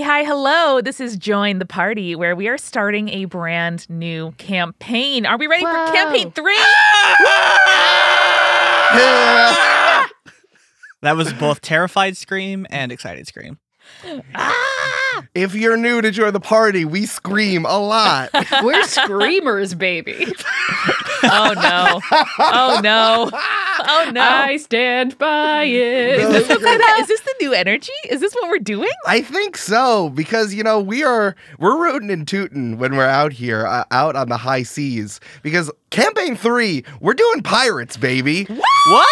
Hi, hi, hello. This is Join the Party, where we are starting a brand new campaign. Are we ready Whoa. for campaign three? Ah! That was both terrified scream and excited scream. Ah! If you're new to join the party, we scream a lot. We're screamers, baby. oh no. Oh no. Oh no. I stand by it. is, this the kind of- is this the new energy? Is this what we're doing? I think so because you know we are we're rooting and tooting when we're out here uh, out on the high seas because campaign three we're doing pirates, baby. What?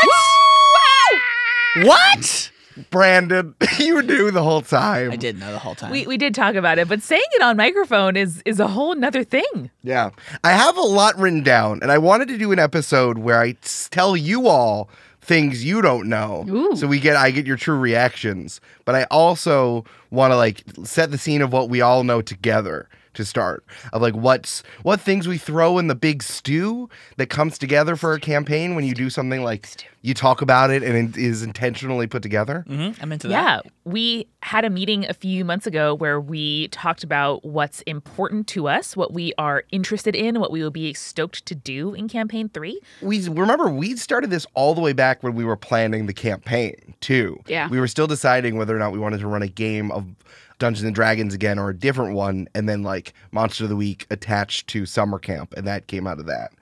What? Brandon, you knew the whole time. I did know the whole time. We, we did talk about it, but saying it on microphone is is a whole nother thing. Yeah. I have a lot written down, and I wanted to do an episode where I tell you all things you don't know. Ooh. So we get I get your true reactions. But I also want to like set the scene of what we all know together to start. Of like what's what things we throw in the big stew that comes together for a campaign when you do something like you talk about it and it is intentionally put together. hmm I'm into that. Yeah, we had a meeting a few months ago where we talked about what's important to us, what we are interested in, what we will be stoked to do in campaign three. we remember we started this all the way back when we were planning the campaign too. Yeah. We were still deciding whether or not we wanted to run a game of Dungeons and Dragons again or a different one, and then like Monster of the Week attached to Summer Camp, and that came out of that.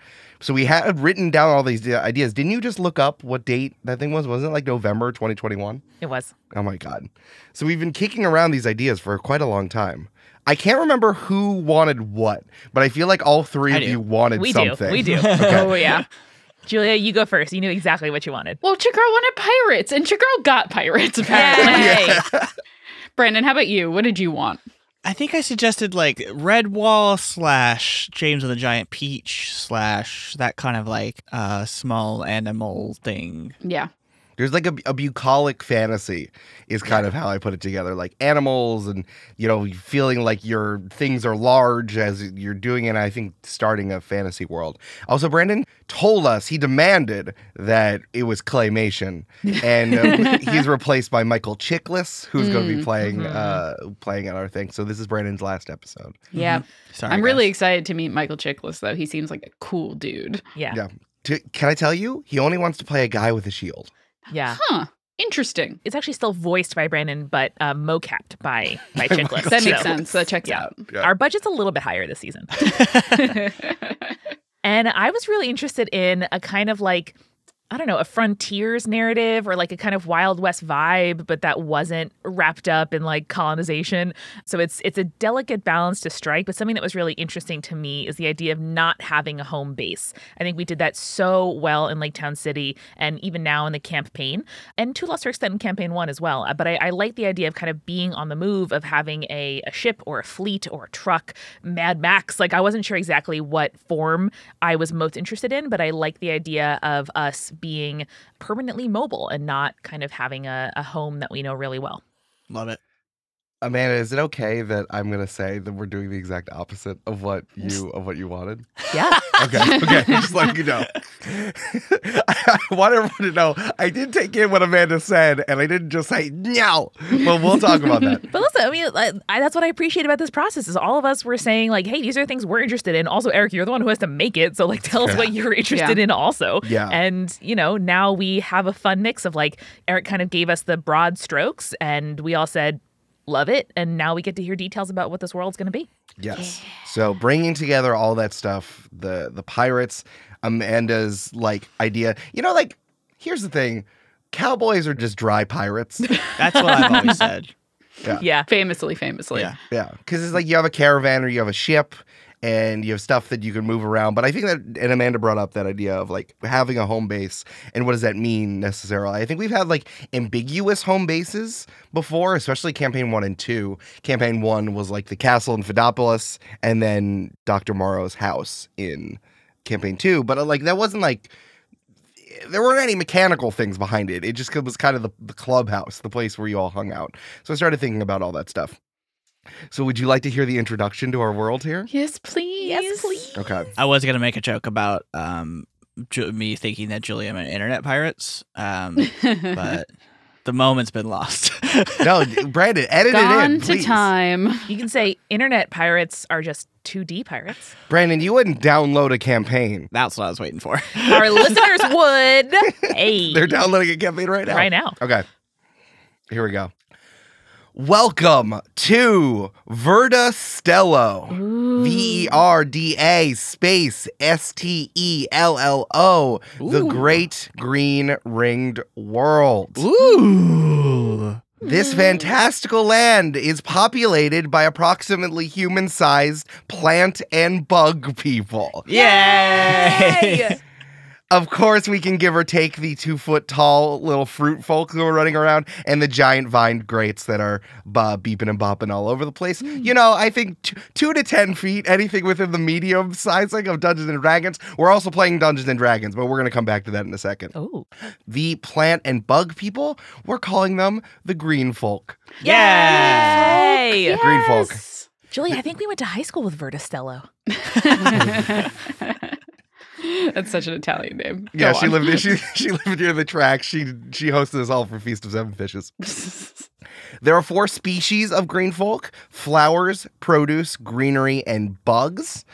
So we had written down all these uh, ideas. Didn't you just look up what date that thing was? Wasn't it like November 2021? It was. Oh my god. So we've been kicking around these ideas for quite a long time. I can't remember who wanted what, but I feel like all three I of do. you wanted We do. something. We do. Oh, yeah. Julia, you go first. You knew exactly what you wanted. Well, Chigirl wanted pirates, and Chigirl got pirates, apparently. Yay. Brandon, how about you? What did you want? I think I suggested like Redwall slash James and the Giant Peach slash that kind of like uh small animal thing. Yeah. There's like a, a bucolic fantasy is kind of how I put it together, like animals and you know feeling like your things are large as you're doing it. I think starting a fantasy world. Also, Brandon told us he demanded that it was claymation, and uh, he's replaced by Michael Chiklis, who's going to be playing uh, playing at our thing. So this is Brandon's last episode. Yeah. Sorry, I'm really excited to meet Michael Chiklis, though. He seems like a cool dude. Yeah. Yeah. To, can I tell you? He only wants to play a guy with a shield. Yeah. Huh. Interesting. It's actually still voiced by Brandon, but uh, mocapped by by Chiklis. That makes So sense. That checks yeah. out. Yeah. Our budget's a little bit higher this season. And I was really interested in a kind of like, I don't know, a frontiers narrative or like a kind of Wild West vibe, but that wasn't wrapped up in like colonization. So it's it's a delicate balance to strike, but something that was really interesting to me is the idea of not having a home base. I think we did that so well in Lake Town City and even now in the campaign, and to a lesser extent in campaign one as well. But I, I like the idea of kind of being on the move, of having a, a ship or a fleet or a truck, Mad Max. Like I wasn't sure exactly what form I was most interested in, but I like the idea of us being permanently mobile and not kind of having a, a home that we know really well. Love it. Amanda, is it okay that I'm gonna say that we're doing the exact opposite of what you of what you wanted? Yeah. Okay, okay, just letting you know. I want everyone to know I did take in what Amanda said, and I didn't just say no. But we'll talk about that. But listen, I mean, I, I, that's what I appreciate about this process is all of us were saying like, hey, these are things we're interested in. Also, Eric, you're the one who has to make it, so like, tell us Yeah. what you're interested in also. Yeah. And you know, now we have a fun mix of like Eric kind of gave us the broad strokes, and we all said love it, and now we get to hear details about what this world's going to be. Yes. So bringing together all that stuff, the the pirates, Amanda's like idea. You know, like here's the thing: cowboys are just dry pirates. That's what I've always said. Yeah. Yeah. Famously, famously. Yeah. Yeah, because it's like you have a caravan or you have a ship, and you have stuff that you can move around. But I think that, and Amanda brought up that idea of like having a home base, and what does that mean necessarily? I think we've had like ambiguous home bases before, especially campaign one and two. Campaign one was like the castle in Fidopolis, and then Dr. Morrow's house in campaign two. But uh, like that wasn't like there weren't any mechanical things behind it. It just was kind of the, the clubhouse, the place where you all hung out. So I started thinking about all that stuff. So would you like to hear the introduction to our world here? Yes, please. Yes, please. Okay. I was gonna make a joke about um Ju- me thinking that Julia meant internet pirates, um, but The moment's been lost. No, Brandon, edit it Gone in, to please. time. You can say internet pirates are just 2D pirates. Brandon, you wouldn't download a campaign. That's what I was waiting for. Our listeners would. Hey. They're downloading a campaign right now. Right now. Okay. Here we go. Welcome to Verda Stello. V E R D A space S T E L L O. The Great Green Ringed World. Ooh. This fantastical land is populated by approximately human sized plant and bug people. Yay! Of course, we can give or take the two foot tall little fruit folk who are running around and the giant vine grates that are uh, beeping and bopping all over the place. You know, I think t- two to 10 feet, anything within the medium sizing of Dungeons and Dragons. We're also playing Dungeons and Dragons, but we're going to come back to that in a second. Oh. The plant and bug people, we're calling them the green folk. Yeah. Yay! Green folk. Yes. Julie, I think we went to high school with Verda Stello. That's such an Italian name. Yeah, she on. lived she she lived near the track. She she hosted us all for Feast of Seven Fishes. There are four species of green folk flowers, produce, greenery, and bugs.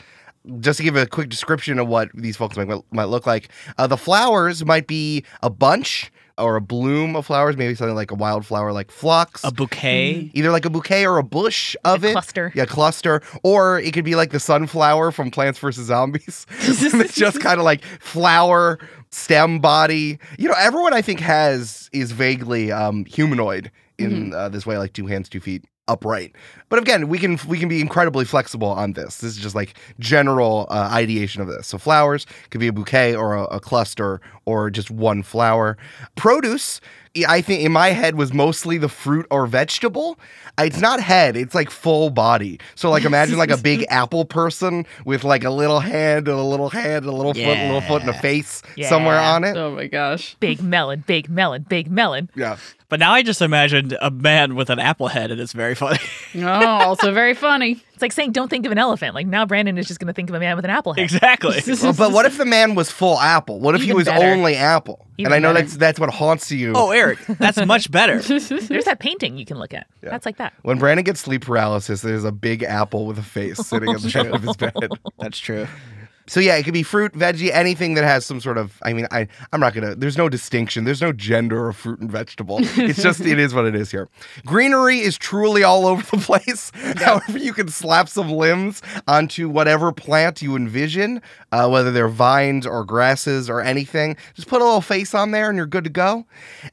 Just to give a quick description of what these folks might, might look like, uh, the flowers might be a bunch or a bloom of flowers, maybe something like a wildflower like phlox, A bouquet. either like a bouquet or a bush of it. A it. cluster. Yeah, cluster. Or it could be like the sunflower from Plants vs. Zombies. it's just kind of like flower, stem body. You know, everyone I think has is vaguely um, humanoid in uh, this way, like two hands, two feet, upright. But again, we can we can be incredibly flexible on this. This is just like general uh, ideation of this. So flowers could be a bouquet or a, a cluster or just one flower. Produce. I think in my head was mostly the fruit or vegetable. It's not head, it's like full body. So like imagine like a big apple person with like a little hand and a little hand and a little foot, a little foot and a Yeah. face somewhere on it. Oh my gosh. Big melon, big melon, big melon. Yeah. But now I just imagined a man with an apple head, and it's very funny. Oh, also very funny. It's like saying don't think of an elephant. Like now Brandon is just going to think of a man with an apple head. exactly. Well, but what if the man was full apple? What if he was better. only apple? Even and I know better. that's that's what haunts you. oh, Eric, that's much better. There's that painting you can look at. Yeah. That's like that. When Brandon gets sleep paralysis, there's a big apple with a face sitting at the head of his bed. That's true. So yeah, it could be fruit, veggie, anything that has some sort of. I mean, I I'm not gonna. There's no distinction. There's no gender of fruit and vegetable. It's just it is what it is here. Greenery is truly all over the place. However, you can slap some limbs onto whatever plant you envision, uh, whether they're vines or grasses or anything. Just put a little face on there, and you're good to go.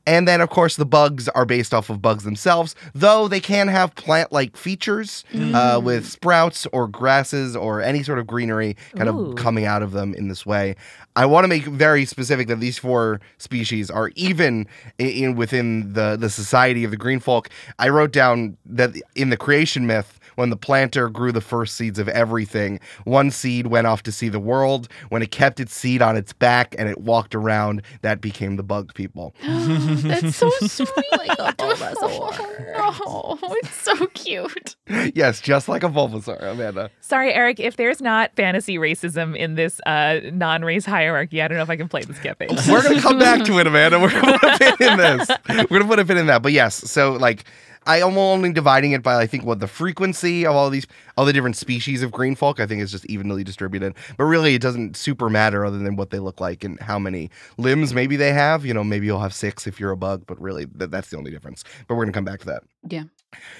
And then, of course, the bugs are based off of bugs themselves, though they can have plant-like features uh, with sprouts or grasses or any sort of greenery kind Ooh. of Mm-hmm. coming out of them in this way. I want to make very specific that these four species are even in, in within the the society of the green folk. I wrote down that in the creation myth when the planter grew the first seeds of everything, one seed went off to see the world. When it kept its seed on its back and it walked around, that became the bug people. That's so sweet. like a Bulbasaur. Oh, it's so cute. yes, just like a Bulbasaur, Amanda. Sorry, Eric, if there's not fantasy racism in this uh, non-race hierarchy, I don't know if I can play this campaign. We're gonna come back to it, Amanda. We're gonna put a pin in this. We're gonna put a pin in that. But yes, so like I am only dividing it by I think what the frequency of all these all the different species of green folk I think is just evenly distributed. But really it doesn't super matter other than what they look like and how many limbs maybe they have. You know, maybe you'll have six if you're a bug, but really that, that's the only difference. But we're gonna come back to that. Yeah.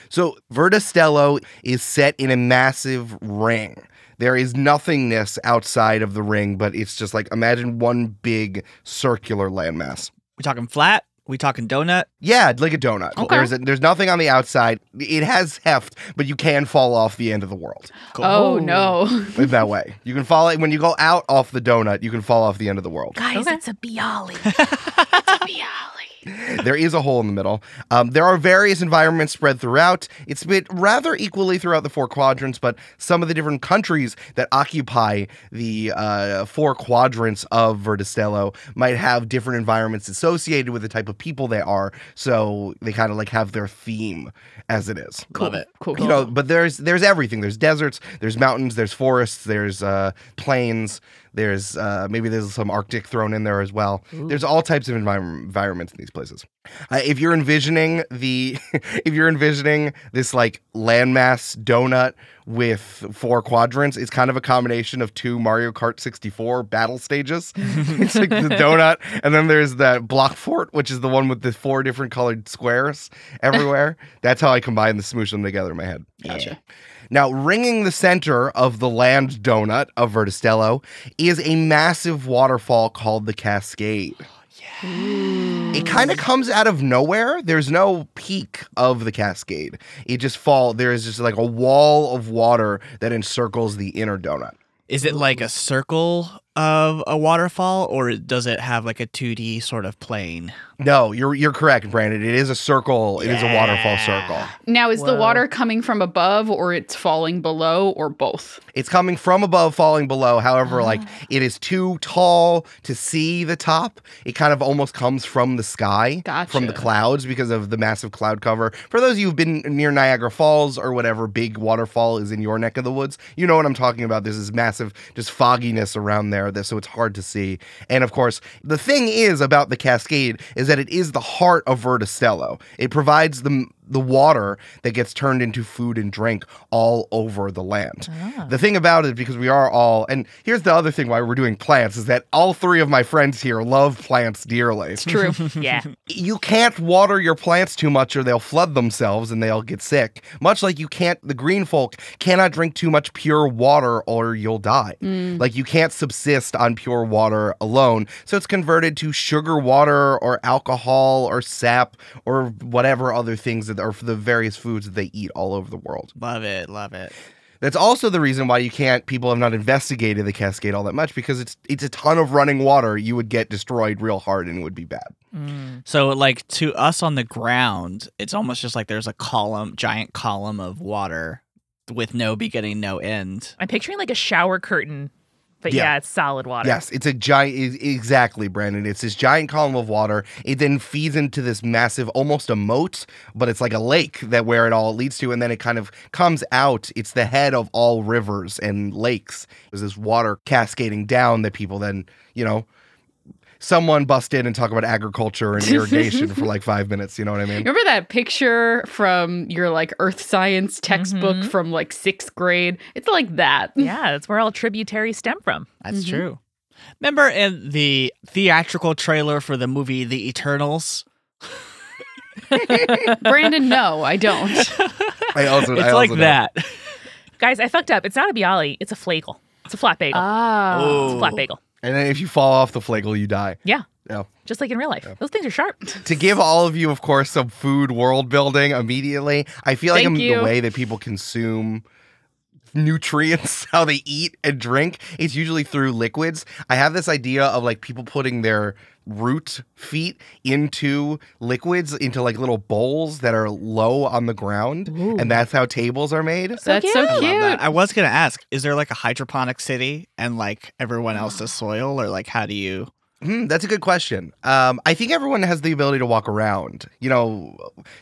So Verda Stello is set in a massive ring. There is nothingness outside of the ring, but it's just like imagine one big circular landmass. We're talking flat? We talking donut? Yeah, like a donut. Okay. There's a, there's nothing on the outside. It has heft, but you can fall off the end of the world Cool. Oh, oh. no. in that way. You can fall when you go out off the donut. You can fall off the end of the world. Guys, Okay. it's a Bialy. There is a hole in the middle. Um, there are various environments spread throughout. It's split rather equally throughout the four quadrants, but some of the different countries that occupy the uh, four quadrants of Verda Stello might have different environments associated with the type of people they are. So they kind of like have their theme as it is. Love it. Cool. You know, but there's there's everything. There's deserts, there's mountains, there's forests, there's uh, plains, there's uh, maybe there's some Arctic thrown in there as well. There's all types of environment, environments in these these places. Uh, if you're envisioning the, if you're envisioning this like landmass donut with four quadrants, it's kind of a combination of two Mario Kart 64 battle stages. it's like the donut, and then there's that block fort, which is the one with the four different colored squares everywhere. That's how I combine the smoosh them together in my head. Gotcha. Now, ringing the center of the land donut of Verda Stello is a massive waterfall called the Cascade. It kind of comes out of nowhere. There's no peak of the cascade. It just fall. There is just like a wall of water that encircles the inner donut. Is it like a circle of a waterfall, or does it have like a 2D sort of plane? No, you're you're correct, Brandon. It is a circle. It is a waterfall circle. Now, is the water coming from above or it's falling below or both? It's coming from above, falling below. However, ah. like it is too tall to see the top. It kind of almost comes from the sky, from the clouds because of the massive cloud cover. For those of you who've been near Niagara Falls or whatever big waterfall is in your neck of the woods, you know what I'm talking about. There's this massive just fogginess around there, that, so it's hard to see. And of course, the thing is about the cascade is that it is the heart of Verda Stello. It provides the the water that gets turned into food and drink all over the land. Ah. The thing about it, because we are all, and here's the other thing why we're doing plants, is that all three of my friends here love plants dearly. It's true. Yeah. You can't water your plants too much or they'll flood themselves and they'll get sick. Much like you can't, the green folk cannot drink too much pure water or you'll die. Mm. Like you can't subsist on pure water alone. So it's converted to sugar water or alcohol or sap or whatever other things that are for the various foods that they eat all over the world. Love it, love it. That's also the reason why you can't. People have not investigated the Cascade all that much because it's it's a ton of running water. You would get destroyed real hard and it would be bad. Mm. So, like to us on the ground, it's almost just like there's a column, giant column of water with no beginning, no end. I'm picturing like a shower curtain, but Yeah. yeah, it's solid water. Yes, it's a giant. Exactly, Brandon. It's this giant column of water. It then feeds into this massive, almost a moat, but it's like a lake that where it all leads to, and then it kind of comes out. It's the head of all rivers and lakes. There's this water cascading down that people then, you know. Someone bust in and talk about agriculture and irrigation for like five minutes. You know what I mean? Remember that picture from your like earth science textbook Mhm. from like sixth grade? It's like that. Yeah, that's where all tributaries stem from. That's true. Remember in the theatrical trailer for the movie The Eternals? Brandon, no, I don't. I also, It's I like also know. that. Guys, I fucked up. It's not a bialy, it's a flagel. It's a flat bagel. Ah. it's a flat Oh. bagel. And then if you fall off the flagel, you die. Yeah. Yeah. Just like in real life. Those things are sharp. to give all of you, of course, some food world building immediately. I feel like Thank I'm- you. the way that people consume nutrients, how they eat and drink, it's usually through liquids. I have this idea of like people putting their root feet into liquids into like little bowls that are low on the ground and that's how tables are made That's so cute. I love that. I was gonna ask, is there like a hydroponic city and like everyone else's soil, or like how do you? Hmm, that's a good question. Um, I think everyone has the ability to walk around. You know,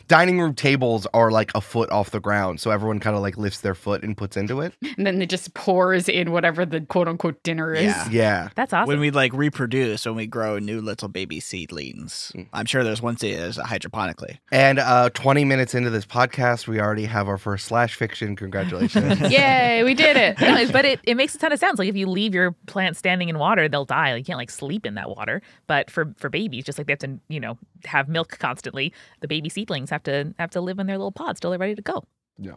dining room tables are like a foot off the ground, so everyone kind of like lifts their foot and puts into it. And then it just pours in whatever the quote unquote dinner is. Yeah. Yeah. That's awesome. When we like reproduce, when we grow new little baby seedlings, I'm sure there's one city that's hydroponically. And uh, 20 minutes into this podcast, we already have our first slash fiction. Congratulations. Yay, we did it. Anyways, but it, it makes a ton of sense. Like if you leave your plant standing in water, they'll die. Like, you can't like sleep in that water. But for for babies, just like they have to, you know, have milk constantly, the baby seedlings have to have to live in their little pods till they're ready to go.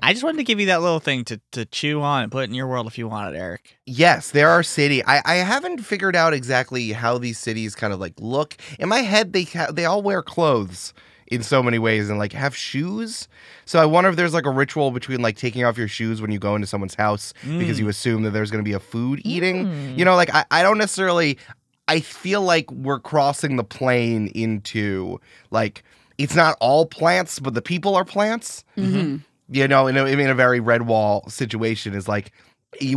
I just wanted to give you that little thing to, to chew on and put in your world if you want it, Eric. yes, there are city. I, I haven't figured out exactly how these cities kind of like look. In my head, they ha- they all wear clothes in so many ways and like have shoes. So I wonder if there's like a ritual between like taking off your shoes when you go into someone's house because you assume that there's going to be a food eating. Mm. You know, like I, I don't necessarily. I feel like we're crossing the plane into like it's not all plants, but the people are plants. hmm You know, in a, in a very Redwall situation is like.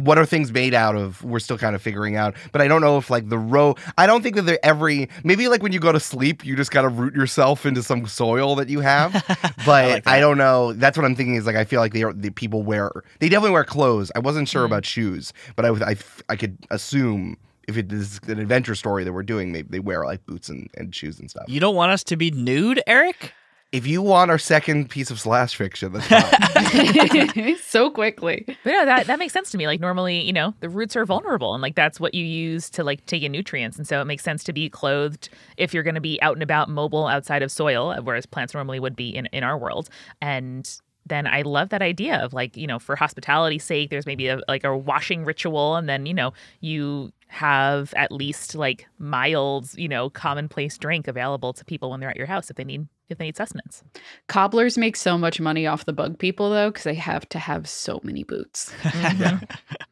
What are things made out of? We're still kind of figuring out, but I don't know if like the row. I don't think that they're every. Maybe like when you go to sleep, you just kind of root yourself into some soil that you have. But I, like that. don't know. That's what I'm thinking. Is like I feel like they are the people wear. They definitely wear clothes. I wasn't sure about shoes, but I I I could assume if it is an adventure story that we're doing, maybe they wear like boots and, and shoes and stuff. You don't want us to be nude, Eric? If you want our second piece of slash fiction, that's fine. so quickly. But no, that that makes sense to me. Like normally, you know, the roots are vulnerable and like that's what you use to like take in nutrients. And so it makes sense to be clothed if you're gonna be out and about mobile outside of soil, whereas plants normally would be in, in our world. And then I love that idea of like, you know, for hospitality's sake, there's maybe a like a washing ritual and then, you know, you have at least like mild, you know, commonplace drink available to people when they're at your house if they need if they need sustenance. Cobblers make so much money off the bug people though, because they have to have so many boots. Mm-hmm.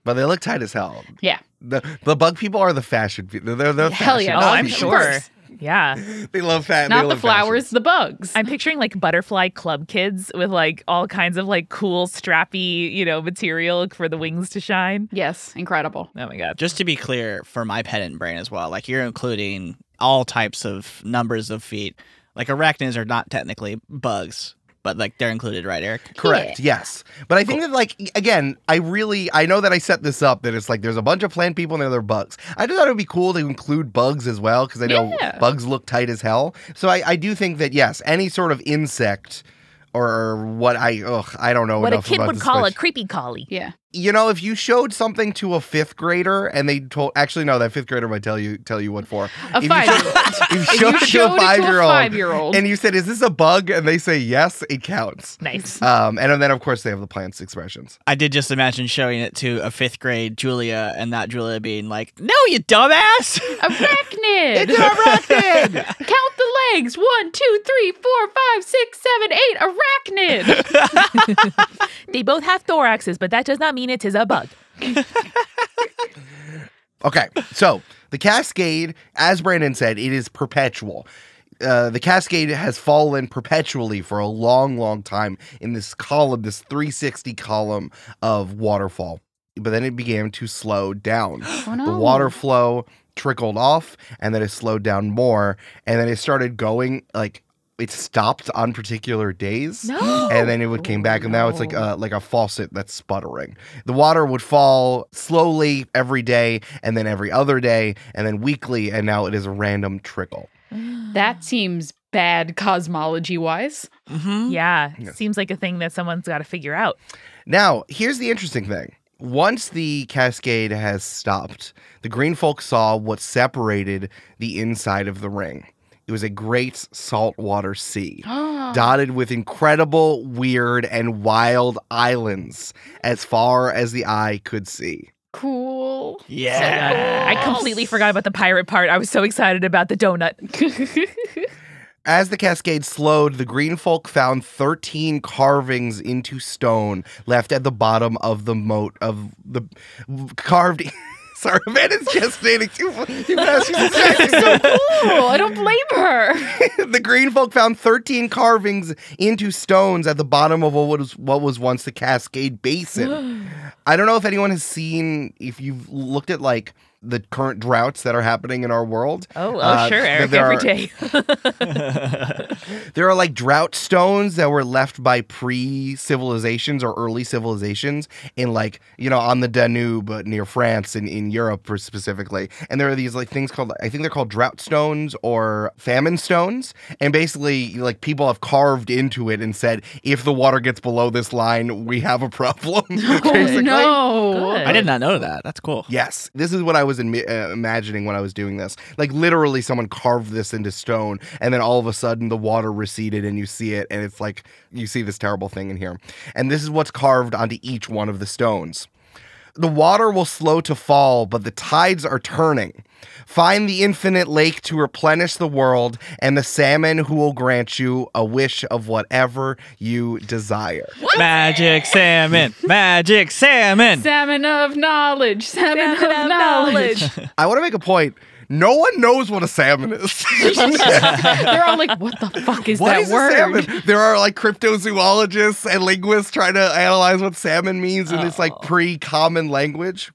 but they look tight as hell. Yeah. The the bug people are the fashion people. They're, they're Hell fashion yeah. Oh, I'm sure. Course. Yeah. They love fat. they Not the love fashion. flowers, the bugs. I'm picturing like butterfly club kids with like all kinds of like cool strappy, you know, material for the wings to shine. yes, incredible. Oh my god. Just to be clear, for my pedant brain as well, like you're including all types of numbers of feet. Like arachnids are not technically bugs, but like they're included, right, Eric? Correct. Yes. But I think that like again, I really I know that I set this up that it's like there's a bunch of plant people and then there are bugs. I just thought it would be cool to include bugs as well because I know Yeah. bugs look tight as hell. So I, I do think that yes, any sort of insect or what I ugh, I don't know What a kid about would this call a creepy collie. Yeah. You know, if you showed something to a fifth grader and they told, actually, no, that fifth grader might tell you tell you what for. A If you showed- If you If you it to showed a to five year a old, five year old. and you said, "Is this a bug?" and they say yes, it counts. Nice. Um, and then of course they have the plants expressions. I did just imagine showing it to a fifth grade Julia and that Julia being like, "No, you dumbass!" Arachnid. It's an arachnid. Count the legs. One, two, three, four, five, six, seven, eight. Arachnid. They both have thoraxes, but that does not mean it is a bug. Okay, so the cascade, as Brandon said, it is perpetual. Uh, the cascade has fallen perpetually for a long, long time in this column, this 360 column of waterfall. But then it began to slow down. Oh no. The water flow trickled off and then it slowed down more. And then it started going like it stopped on particular days No. and then it would came back and now it's like a like a faucet that's sputtering the water would fall slowly every day and then every other day and then weekly and now it is a random trickle That seems bad cosmology wise. mm-hmm. Yeah. Yes. Seems like a thing that someone's got to figure out. now here's the interesting thing once the cascade has stopped the green folk saw what separated the inside of the ring it was a great saltwater sea ah. dotted with incredible, weird, and wild islands as far as the eye could see. cool. Yeah. I completely forgot about the pirate part. I was so excited about the donut. As the cascade slowed, the green folk found 13 carvings into stone left at the bottom of the moat of the carved. Sorry, Amanda's gestating too, too fast. She's distracted. cool. I don't blame her. the green folk found 13 carvings into stones at the bottom of what was what was once the Cascade Basin. I don't know if anyone has seen if you've looked at like the current droughts that are happening in our world. Oh, oh Uh, sure, th- Eric, there every are- day. There are like drought stones that were left by pre-civilizations or early civilizations in like, you know, on the Danube uh, near France and in Europe for specifically. And there are these like things called I think they're called drought stones or famine stones. And basically like people have carved into it and said if the water gets below this line, we have a problem. Oh no. Good. I did not know that. That's cool. Yes, this is what I was imi- uh, imagining when I was doing this. Like literally, someone carved this into stone, and then all of a sudden the water receded, and you see it, and it's like you see this terrible thing in here. And this is what's carved onto each one of the stones. The water will slow to fall, but the tides are turning. Find the infinite lake to replenish the world, and the salmon who will grant you a wish of whatever you desire. Magic salmon. Magic salmon. Salmon of knowledge. Salmon, Salmon of of knowledge. I want to make a point. No one knows what a salmon is. They're all like, what the fuck is What that is a word? salmon? There are like cryptozoologists and linguists trying to analyze what salmon means in this like oh. pre-common language.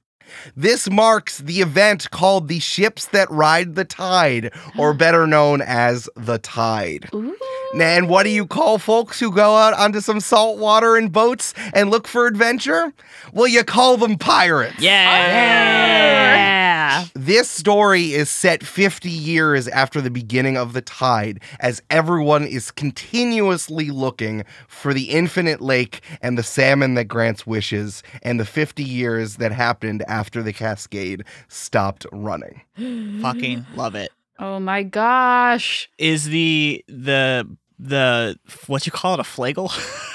This marks the event called the ships that ride the tide, or better known as the tide. Ooh. And what do you call folks who go out onto some salt water in boats and look for adventure? Well, you call them pirates. Yeah. Yeah. This story is set 50 years after the beginning of the tide, as everyone is continuously looking for the infinite lake and the salmon that grants wishes, and the 50 years that happened after the cascade stopped running. Fucking love it. Oh my gosh. Is the the the what you call it a flagel?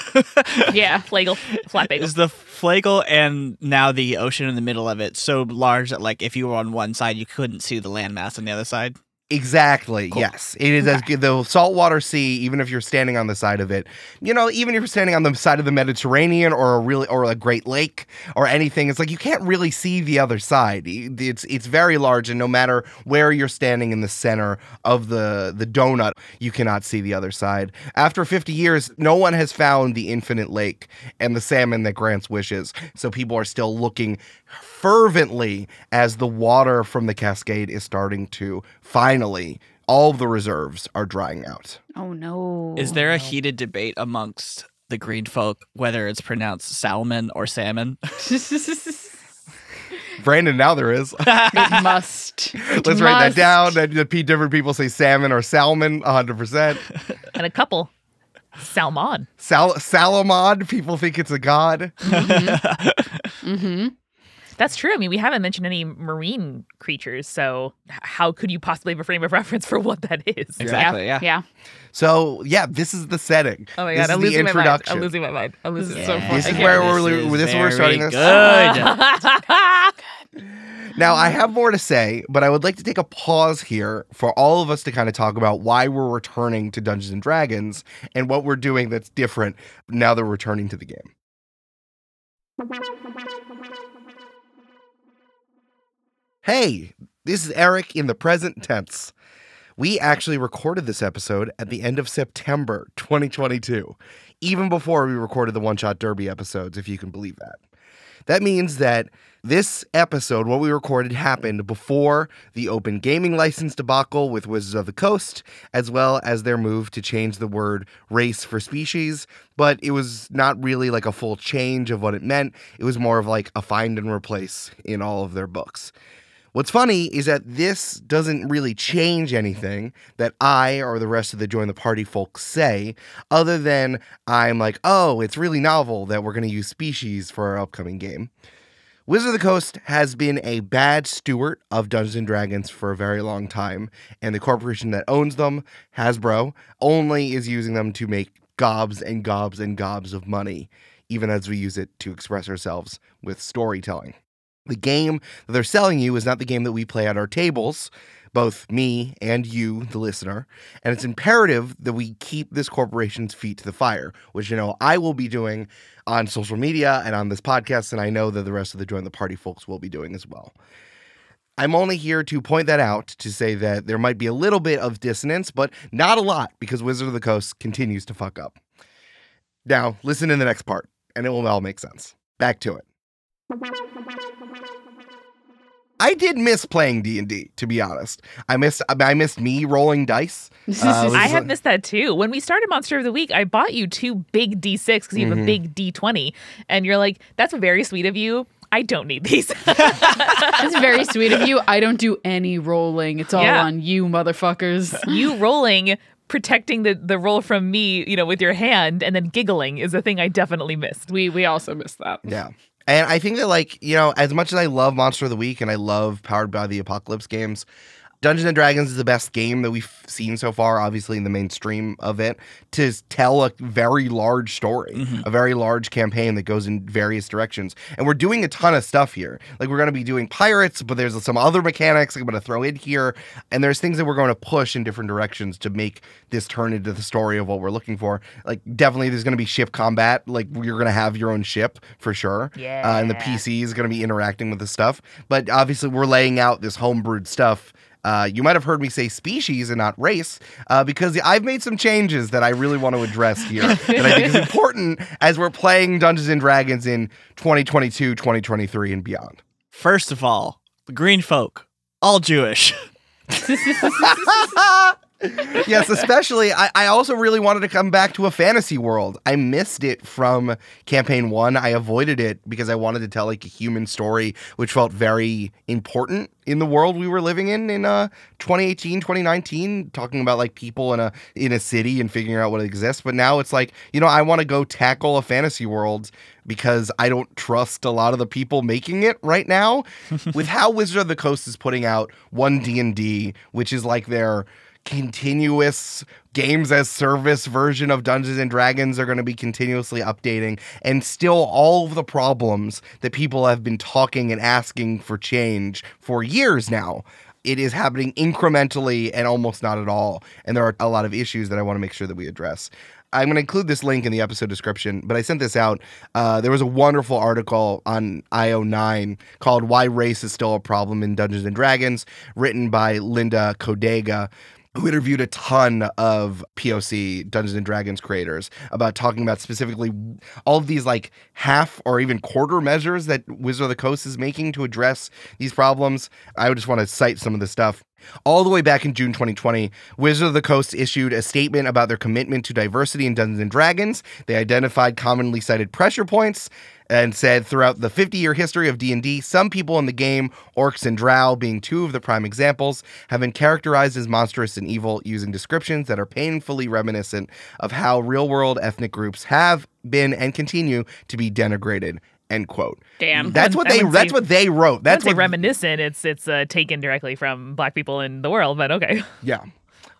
Yeah. Flagel, flat bagel. Is the flagel and now the ocean in the middle of it so large that like if you were on one side you couldn't see the landmass on the other side? Exactly. Cool. Yes. It is as good. The saltwater sea, even if you're standing on the side of it, you know, even if you're standing on the side of the Mediterranean or a really or a Great Lake or anything, it's like you can't really see the other side. It's it's very large, and no matter where you're standing in the center of the the donut, you cannot see the other side. After 50 years, no one has found the infinite lake and the salmon that grants wishes. So people are still looking fervently as the water from the cascade is starting to finally all of the reserves are drying out. Oh no. Is there a heated debate amongst the green folk whether it's pronounced salmon or salmon? Brandon, now there is. it must. It Let's write that down. That the P different people say salmon or salmon, 100%. and a couple. Salmon. Sal- Salamod, people think it's a god. Mm-hmm. That's true. I mean, we haven't mentioned any marine creatures, so how could you possibly have a frame of reference for what that is? Exactly, yeah. Yeah. So, yeah, this is the setting. Oh my this god, I'm is the losing my mind. I'm losing my mind. I'm losing This is so my fun. This is Okay. where we're this is where we're starting very this. Good. Now, I have more to say, but I would like to take a pause here for all of us to kind of talk about why we're returning to Dungeons and Dragons and what we're doing that's different now that we're returning to the game. Hey, this is Eric in the present tense. We actually recorded this episode at the end of September 2022, even before we recorded the One Shot Derby episodes, if you can believe that. That means that this episode, what we recorded, happened before the open gaming license debacle with Wizards of the Coast, as well as their move to change the word race for species. But it was not really like a full change of what it meant. It was more of like a find and replace in all of their books. What's funny is that this doesn't really change anything that I or the rest of the Join the Party folks say, other than I'm like, oh, it's really novel that we're going to use species for our upcoming game. Wizard of the Coast has been a bad steward of Dungeons and Dragons for a very long time, and the corporation that owns them, Hasbro, only is using them to make gobs and gobs and gobs of money, even as we use it to express ourselves with storytelling. The game that they're selling you is not the game that we play at our tables, both me and you, the listener. And it's imperative that we keep this corporation's feet to the fire, which you know I will be doing on social media and on this podcast, and I know that the rest of the Join the Party folks will be doing as well. I'm only here to point that out to say that there might be a little bit of dissonance, but not a lot because Wizard of the Coast continues to fuck up. Now, listen in the next part, and it will all make sense. Back to it. I did miss playing D and D, to be honest. I missed I missed me rolling dice. Uh, I have like- missed that too. When we started Monster of the Week, I bought you two big D6 because you have Mhm. a big D20. And you're like, that's very sweet of you. I don't need these. That's very sweet of you. I don't do any rolling. It's all Yeah. on you, motherfuckers. you rolling, protecting the, the roll from me, you know, with your hand, and then giggling is a thing I definitely missed. We we also missed that. Yeah. And I think that, like, you know, as much as I love Monster of the Week and I love Powered by the Apocalypse games, Dungeons and Dragons is the best game that we've seen so far, obviously in the mainstream of it, to tell a very large story, Mhm. a very large campaign that goes in various directions. And we're doing a ton of stuff here. Like, we're going to be doing pirates, but there's some other mechanics I'm going to throw in here. And there's things that we're going to push in different directions to make this turn into the story of what we're looking for. Like, definitely there's going to be ship combat. Like, you're going to have your own ship for sure. Yeah. Uh, and the PC is going to be interacting with the stuff. But obviously, we're laying out this homebrewed stuff. Uh, you might have heard me say species and not race uh, because I've made some changes that I really want to address here that I think is important as we're playing Dungeons and Dragons in 2022, 2023, and beyond. First of all, the green folk, all Jewish. yes, especially I, I also really wanted to come back to a fantasy world. I missed it from campaign one. I avoided it because I wanted to tell like a human story, which felt very important in the world we were living in in uh 2018 2019 talking about like people in a in a city and figuring out what exists but now it's like you know i want to go tackle a fantasy world because i don't trust a lot of the people making it right now with how wizard of the coast is putting out one d&d which is like their continuous games as service version of Dungeons and Dragons are going to be continuously updating and still all of the problems that people have been talking and asking for change for years now it is happening incrementally and almost not at all and there are a lot of issues that I want to make sure that we address I'm going to include this link in the episode description, but I sent this out. Uh, there was a wonderful article on IO9 called Why Race is Still a Problem in Dungeons and Dragons, written by Linda Codega who interviewed a ton of POC Dungeons and Dragons creators about talking about specifically all of these like half or even quarter measures that Wizard of the Coast is making to address these problems. I would just want to cite some of the stuff. All the way back in June 2020, Wizard of the Coast issued a statement about their commitment to diversity in Dungeons and Dragons. They identified commonly cited pressure points and said throughout the 50-year history of D&D, some people in the game, orcs and drow being two of the prime examples, have been characterized as monstrous and evil using descriptions that are painfully reminiscent of how real-world ethnic groups have been and continue to be denigrated. End quote. Damn. That's what I they. That's say- what they wrote. That's That's what. reminiscent. It's it's uh, taken directly from black people in the world, but okay. Yeah.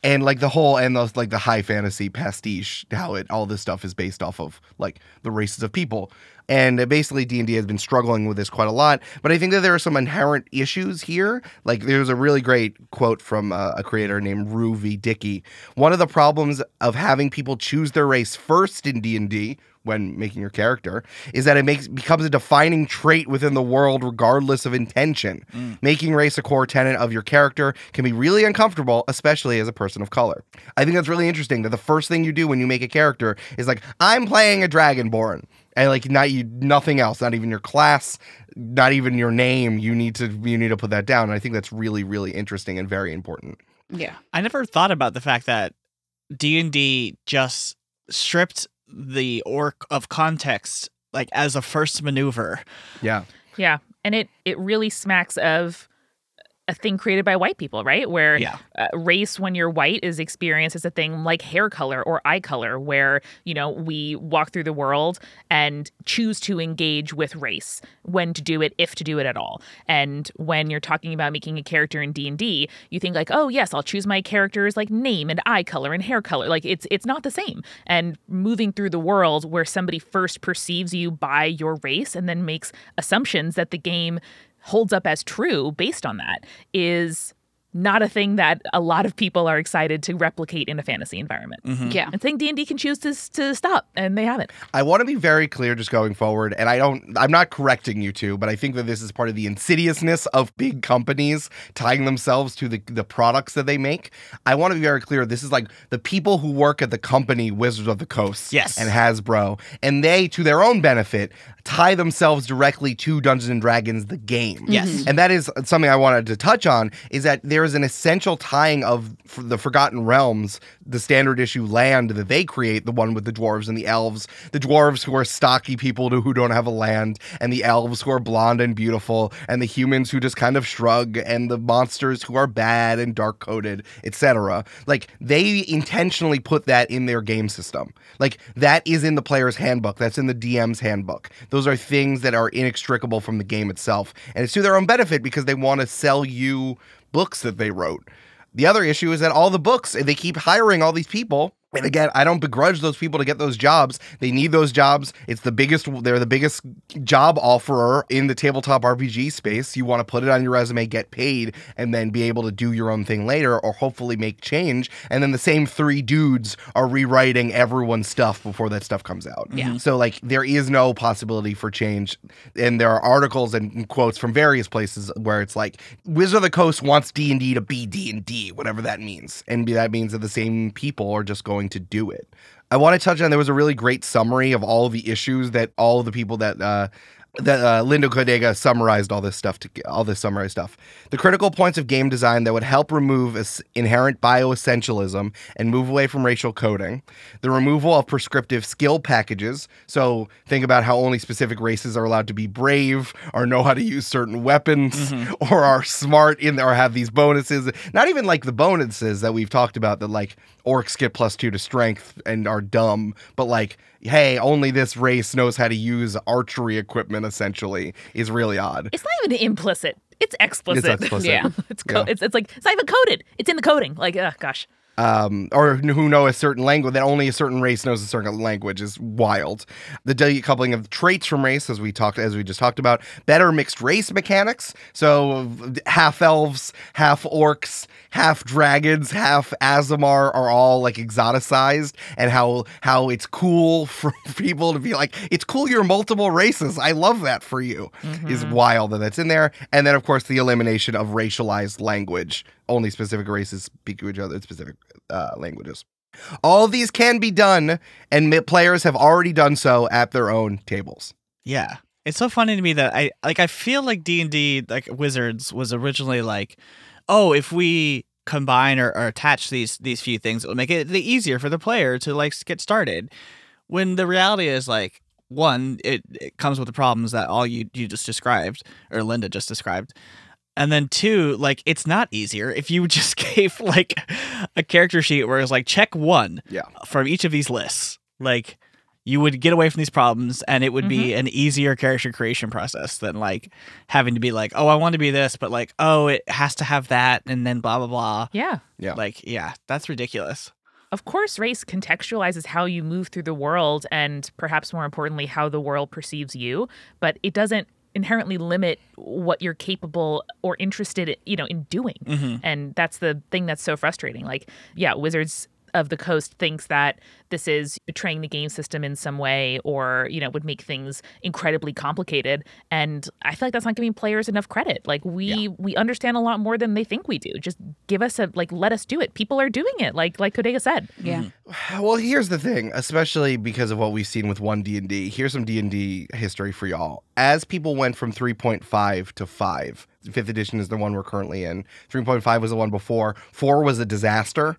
And like the whole and those like the high fantasy pastiche, how it all this stuff is based off of like the races of people. And uh, basically D and D has been struggling with this quite a lot. But I think that there are some inherent issues here. Like there's a really great quote from uh, a creator named Rue V. Dickey. One of the problems of having people choose their race first in D and D when making your character is that it makes becomes a defining trait within the world regardless of intention. Mm. Making race a core tenet of your character can be really uncomfortable, especially as a person of color. I think that's really interesting that the first thing you do when you make a character is like, I'm playing a dragonborn. And like not you nothing else, not even your class, not even your name. You need to you need to put that down. And I think that's really, really interesting and very important. Yeah. I never thought about the fact that D and D just stripped the orc of context like as a first maneuver. Yeah. Yeah, and it it really smacks of a thing created by white people, right? Where Yeah. uh, race when you're white is experienced as a thing like hair color or eye color where you know we walk through the world and choose to engage with race when to do it if to do it at all and when you're talking about making a character in d&d you think like oh yes i'll choose my character's like name and eye color and hair color like it's it's not the same and moving through the world where somebody first perceives you by your race and then makes assumptions that the game holds up as true based on that is not a thing that a lot of people are excited to replicate in a fantasy environment. Mm-hmm. Yeah. I think D&D can choose to, to stop and they haven't. I want to be very clear just going forward, and I don't, I'm not correcting you two, but I think that this is part of the insidiousness of big companies tying themselves to the, the products that they make. I want to be very clear. This is like the people who work at the company Wizards of the Coast Yes. and Hasbro, and they, to their own benefit, tie themselves directly to Dungeons and Dragons, the game. Yes. And that is something I wanted to touch on is that there is an essential tying of the Forgotten Realms, the standard issue land that they create, the one with the dwarves and the elves, the dwarves who are stocky people who don't have a land, and the elves who are blonde and beautiful, and the humans who just kind of shrug, and the monsters who are bad and dark coded, etc. Like they intentionally put that in their game system. Like that is in the player's handbook. That's in the DM's handbook. Those are things that are inextricable from the game itself. And it's to their own benefit because they want to sell you books that they wrote. The other issue is that all the books, they keep hiring all these people. And again, I don't begrudge those people to get those jobs. They need those jobs. It's the biggest, they're the biggest job offerer in the tabletop RPG space. You want to put it on your resume, get paid, and then be able to do your own thing later or hopefully make change. And then the same three dudes are rewriting everyone's stuff before that stuff comes out. Yeah. So, like, there is no possibility for change. And there are articles and quotes from various places where it's like, Wizard of the Coast wants D&D to be D&D, whatever that means. And that means that the same people are just going to do it. I want to touch on there was a really great summary of all of the issues that all of the people that uh, that uh, Linda Codega summarized all this stuff to all this summarized stuff. The critical points of game design that would help remove inherent bioessentialism and move away from racial coding. The removal of prescriptive skill packages. So think about how only specific races are allowed to be brave or know how to use certain weapons or are smart in or have these bonuses. Not even like the bonuses that we've talked about that like orcs get plus two to strength and are dumb, but like hey, only this race knows how to use archery equipment essentially is really odd. It's not even implicit. It's explicit. It's explicit. Yeah. it's, co- Yeah. it's it's like it's not even coded. It's in the coding. Like, uh, gosh. Um, or who know a certain language that only a certain race knows a certain language is wild. The decoupling of traits from race, as we talked, as we just talked about, better mixed race mechanics. So half elves, half orcs, half dragons, half Aasimar are all like exoticized, and how how it's cool for people to be like, it's cool you're multiple races. I love that for you. Is wild that that's in there, and then of course the elimination of racialized language. Only specific races speak to each other in specific uh, languages. All these can be done, and players have already done so at their own tables. Yeah. It's so funny to me that I like I feel like D&D like Wizards was originally like, "Oh, if we combine or, or attach these these few things, it'll make it easier for the player to like get started." When the reality is like one, it, it comes with the problems that all you you just described or Linda just described. And then two, like it's not easier if you just gave like a character sheet where it's like check one Yeah. from each of these lists. Like you would get away from these problems and it would Mm-hmm. be an easier character creation process than like having to be like, oh, I want to be this, but like, oh, it has to have that and then blah blah blah. Yeah. Yeah. Like, yeah, that's ridiculous. Of course, race contextualizes how you move through the world and perhaps more importantly, how the world perceives you, but it doesn't inherently limit what you're capable or interested you know in doing Mm-hmm. and that's the thing that's so frustrating like yeah wizards of the coast thinks that this is betraying the game system in some way or you know would make things incredibly complicated. And i feel like that's not giving players enough credit. Like we we understand a lot more than they think we do. Just give us a like let us do it. People are doing it like like Codega said. Yeah. Mm-hmm. Well, here's the thing, especially because of what we've seen with one D and D. Here's some D and D history for y'all. As people went from 3.5 to 5, fifth edition is the one we're currently in. 3.5 was the one before. Four was a disaster.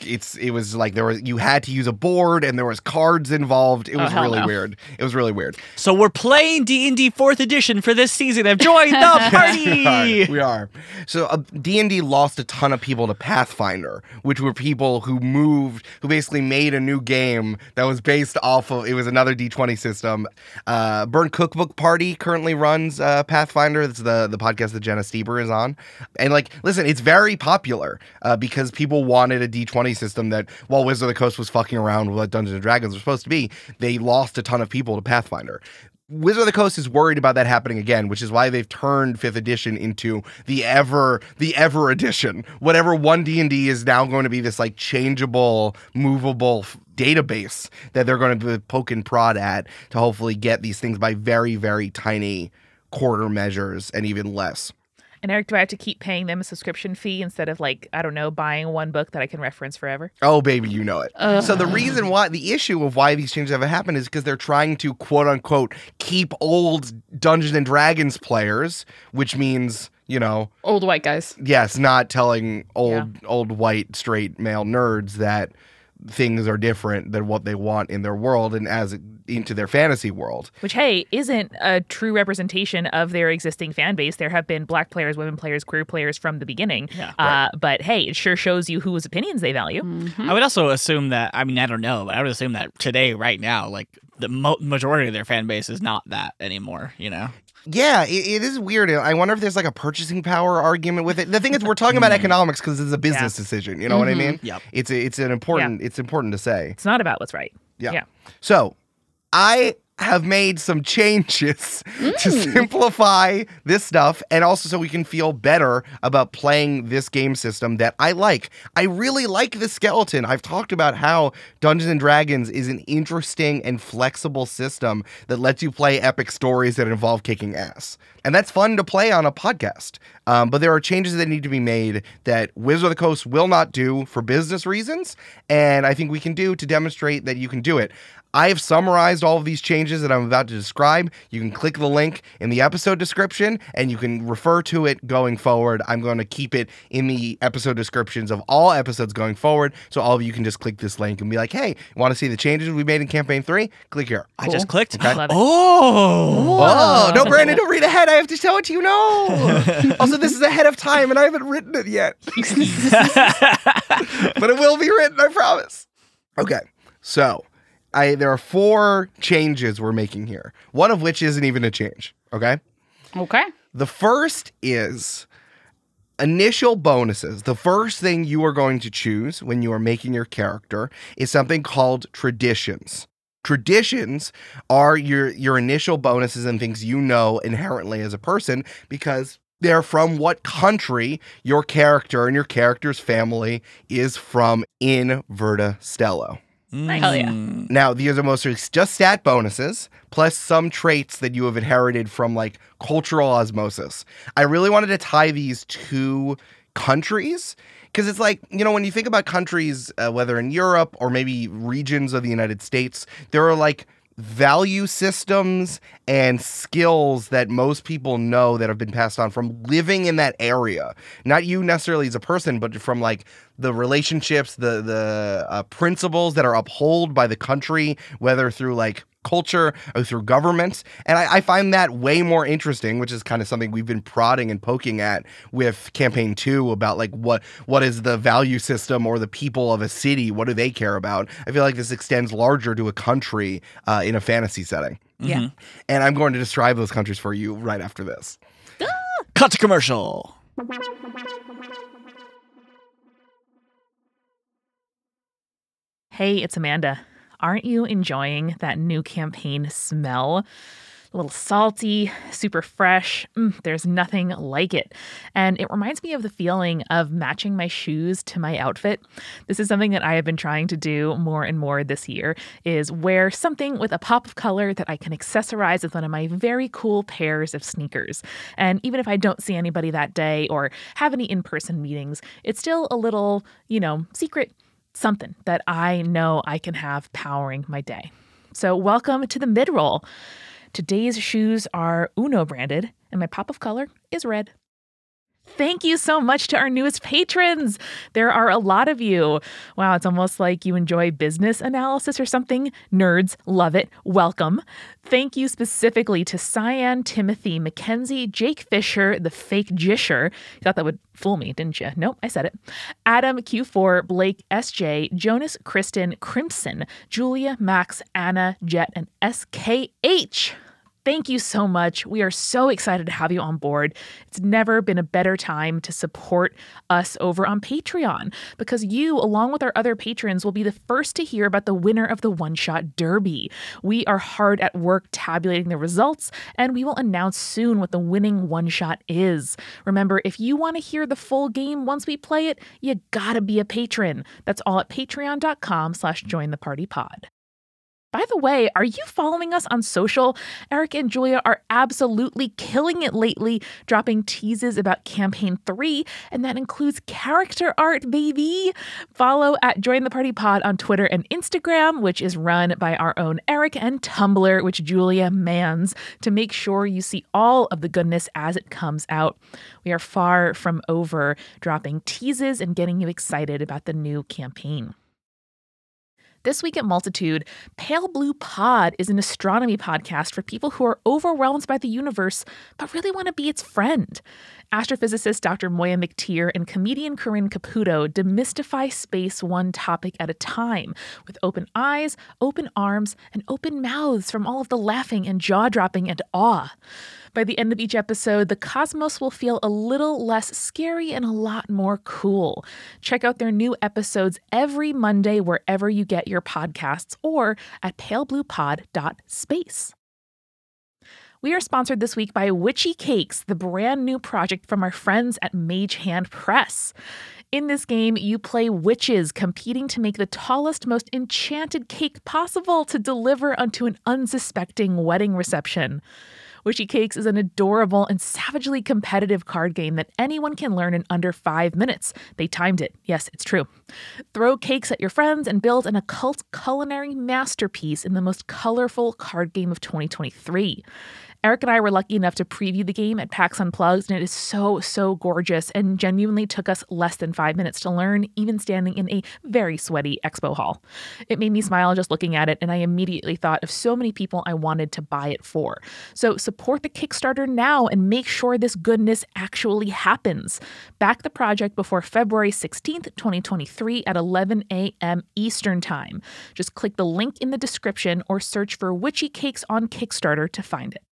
It's it was like there was you had to use a board and there was cards involved. It was hell really no. weird. It was really weird. So we're playing D&D 4th edition for this season of Join the Party. we are. So uh, D&D lost a ton of people to Pathfinder, which were people who moved, who basically made a new game that was based off of, it was another D20 system. Uh, Burn Cookbook Party currently runs uh, Pathfinder. That's the, the podcast that Jenna Stieber is on. And like, listen, it's very popular uh, because people wanted a D20 system that, while Wizard of the Coast was fucking around with what Dungeons and Dragons was supposed to be, they lost a ton of people to Pathfinder. Wizard of the Coast is worried about that happening again, which is why they've turned fifth edition into the ever the ever edition. Whatever one D and D is now going to be this like changeable, movable f- database that they're going to poke and prod at to hopefully get these things by very very tiny quarter measures and even less. and eric do i have to keep paying them a subscription fee instead of like i don't know buying one book that i can reference forever Oh, baby, you know it. So the reason why the issue of why these changes have happened is because they're trying to quote unquote keep old Dungeons and Dragons players, which means you know Old white guys. yes, not telling old old white straight male nerds that things are different than what they want in their world and as into their fantasy world. which hey isn't a true representation of their existing fan base there have been black players women players queer players from the beginning Yeah, uh, but hey it sure shows you whose opinions they value mm-hmm. I would also assume that I mean I don't know, but I would assume that today right now like the mo- majority of their fan base is not that anymore, you know. Yeah, it, it is weird. I wonder if there's like a purchasing power argument with it. The thing is, we're talking about hmm. economics because it's a business decision. You know what I mm-hmm. mean? Yep. It's a, it's an important it's important to say. it's not about what's right Yeah. yeah So, I have made some changes to simplify this stuff and also so we can feel better about playing this game system that I like. I really like the skeleton. I've talked about how Dungeons and Dragons is an interesting and flexible system that lets you play epic stories that involve kicking ass. And that's fun to play on a podcast. Um, but there are changes that need to be made that Wizard of the Coast will not do for business reasons. And I think we can do to demonstrate that you can do it. I have summarized all of these changes that I'm about to describe. You can click the link in the episode description and you can refer to it going forward. I'm going to keep it in the episode descriptions of all episodes going forward. So all of you can just click this link and be like, hey, want to see the changes we made in campaign three? Click here. I just clicked. I love it. Oh. Oh, no, Brandon, don't read ahead. I have to tell it to you. No. also, this is ahead of time and I haven't written it yet. but it will be written, I promise. Okay. So, I there are four changes we're making here. One of which isn't even a change, okay? Okay. The first is initial bonuses. The first thing you are going to choose when you are making your character is something called traditions. Traditions are your your initial bonuses and things you know inherently as a person because they're from what country your character and your character's family is from in Verda Stello. Hell yeah. Mm. Now, these are mostly just stat bonuses, plus some traits that you have inherited from like cultural osmosis. I really wanted to tie these two countries because it's like, you know, when you think about countries, uh, whether in Europe or maybe regions of the United States, there are like value systems and skills that most people know that have been passed on from living in that area. Not you necessarily as a person but from like the relationships the the uh, principles that are upheld by the country whether through like culture or through governments. And I, I find that way more interesting which is kind of something we've been prodding and poking at with campaign two about like what what is the value system or the people of a city? What do they care about? I feel like this extends larger to a country uh, in a fantasy setting. Yeah. and i'm going to describe those countries for you right after this. Cut to commercial. Hey, it's Amanda. Aren't you enjoying that new campaign smell? A little salty, super fresh. Mm, there's nothing like it. And it reminds me of the feeling of matching my shoes to my outfit. This is something that I have been trying to do more and more this year is wear something with a pop of color that I can accessorize with one of my very cool pairs of sneakers. And even if I don't see anybody that day or have any in-person meetings, it's still a little, you know, secret something that I know I can have powering my day. So, welcome to the mid roll. Today's shoes are Uno branded, and my pop of color is red. Thank you so much to our newest patrons. There are a lot of you. Wow, it's almost like you enjoy business analysis or something. Nerds, love it. Welcome. Thank you specifically to Cyan, Timothy, Mackenzie, Jake Fisher, the fake Jisher. You thought that would fool me, didn't you? Nope, I said it. Adam, Q4, Blake, SJ, Jonas, Kristen, Crimson, Julia, Max, Anna, Jet, and SKH. Thank you so much. We are so excited to have you on board. It's never been a better time to support us over on Patreon because you, along with our other patrons, will be the first to hear about the winner of the One Shot Derby. We are hard at work tabulating the results, and we will announce soon what the winning one shot is. Remember, if you want to hear the full game once we play it, you gotta be a patron. That's all at patreon.com slash join the party pod. By the way, are you following us on social? Eric and Julia are absolutely killing it lately, dropping teases about campaign three, and that includes character art, baby. Follow at Join the Party Pod on Twitter and Instagram, which is run by our own Eric, and Tumblr, which Julia mans, to make sure you see all of the goodness as it comes out. We are far from over dropping teases and getting you excited about the new campaign. This week at Multitude, Pale Blue Pod is an astronomy podcast for people who are overwhelmed by the universe but really want to be its friend. Astrophysicist Dr. Moiya McTier and comedian Corinne Caputo demystify space one topic at a time with open eyes, open arms, and open mouths from all of the laughing and jaw dropping and awe. By the end of each episode, the cosmos will feel a little less scary and a lot more cool. Check out their new episodes every Monday wherever you get your podcasts or at palebluepod.space. We are sponsored this week by Witchy Cakes, the brand new project from our friends at Mage Hand Press. In this game, you play witches competing to make the tallest, most enchanted cake possible to deliver unto an unsuspecting wedding reception. Witchy Cakes is an adorable and savagely competitive card game that anyone can learn in under five minutes. They timed it. Yes, it's true. Throw cakes at your friends and build an occult culinary masterpiece in the most colorful card game of 2023. Eric and I were lucky enough to preview the game at PAX Unplugged, and it is so, so gorgeous and genuinely took us less than five minutes to learn, even standing in a very sweaty expo hall. It made me smile just looking at it, and I immediately thought of so many people I wanted to buy it for. So support the Kickstarter now and make sure this goodness actually happens. Back the project before February 16th, 2023 at 11 a.m. Eastern Time. Just click the link in the description or search for Witchy Cakes on Kickstarter to find it.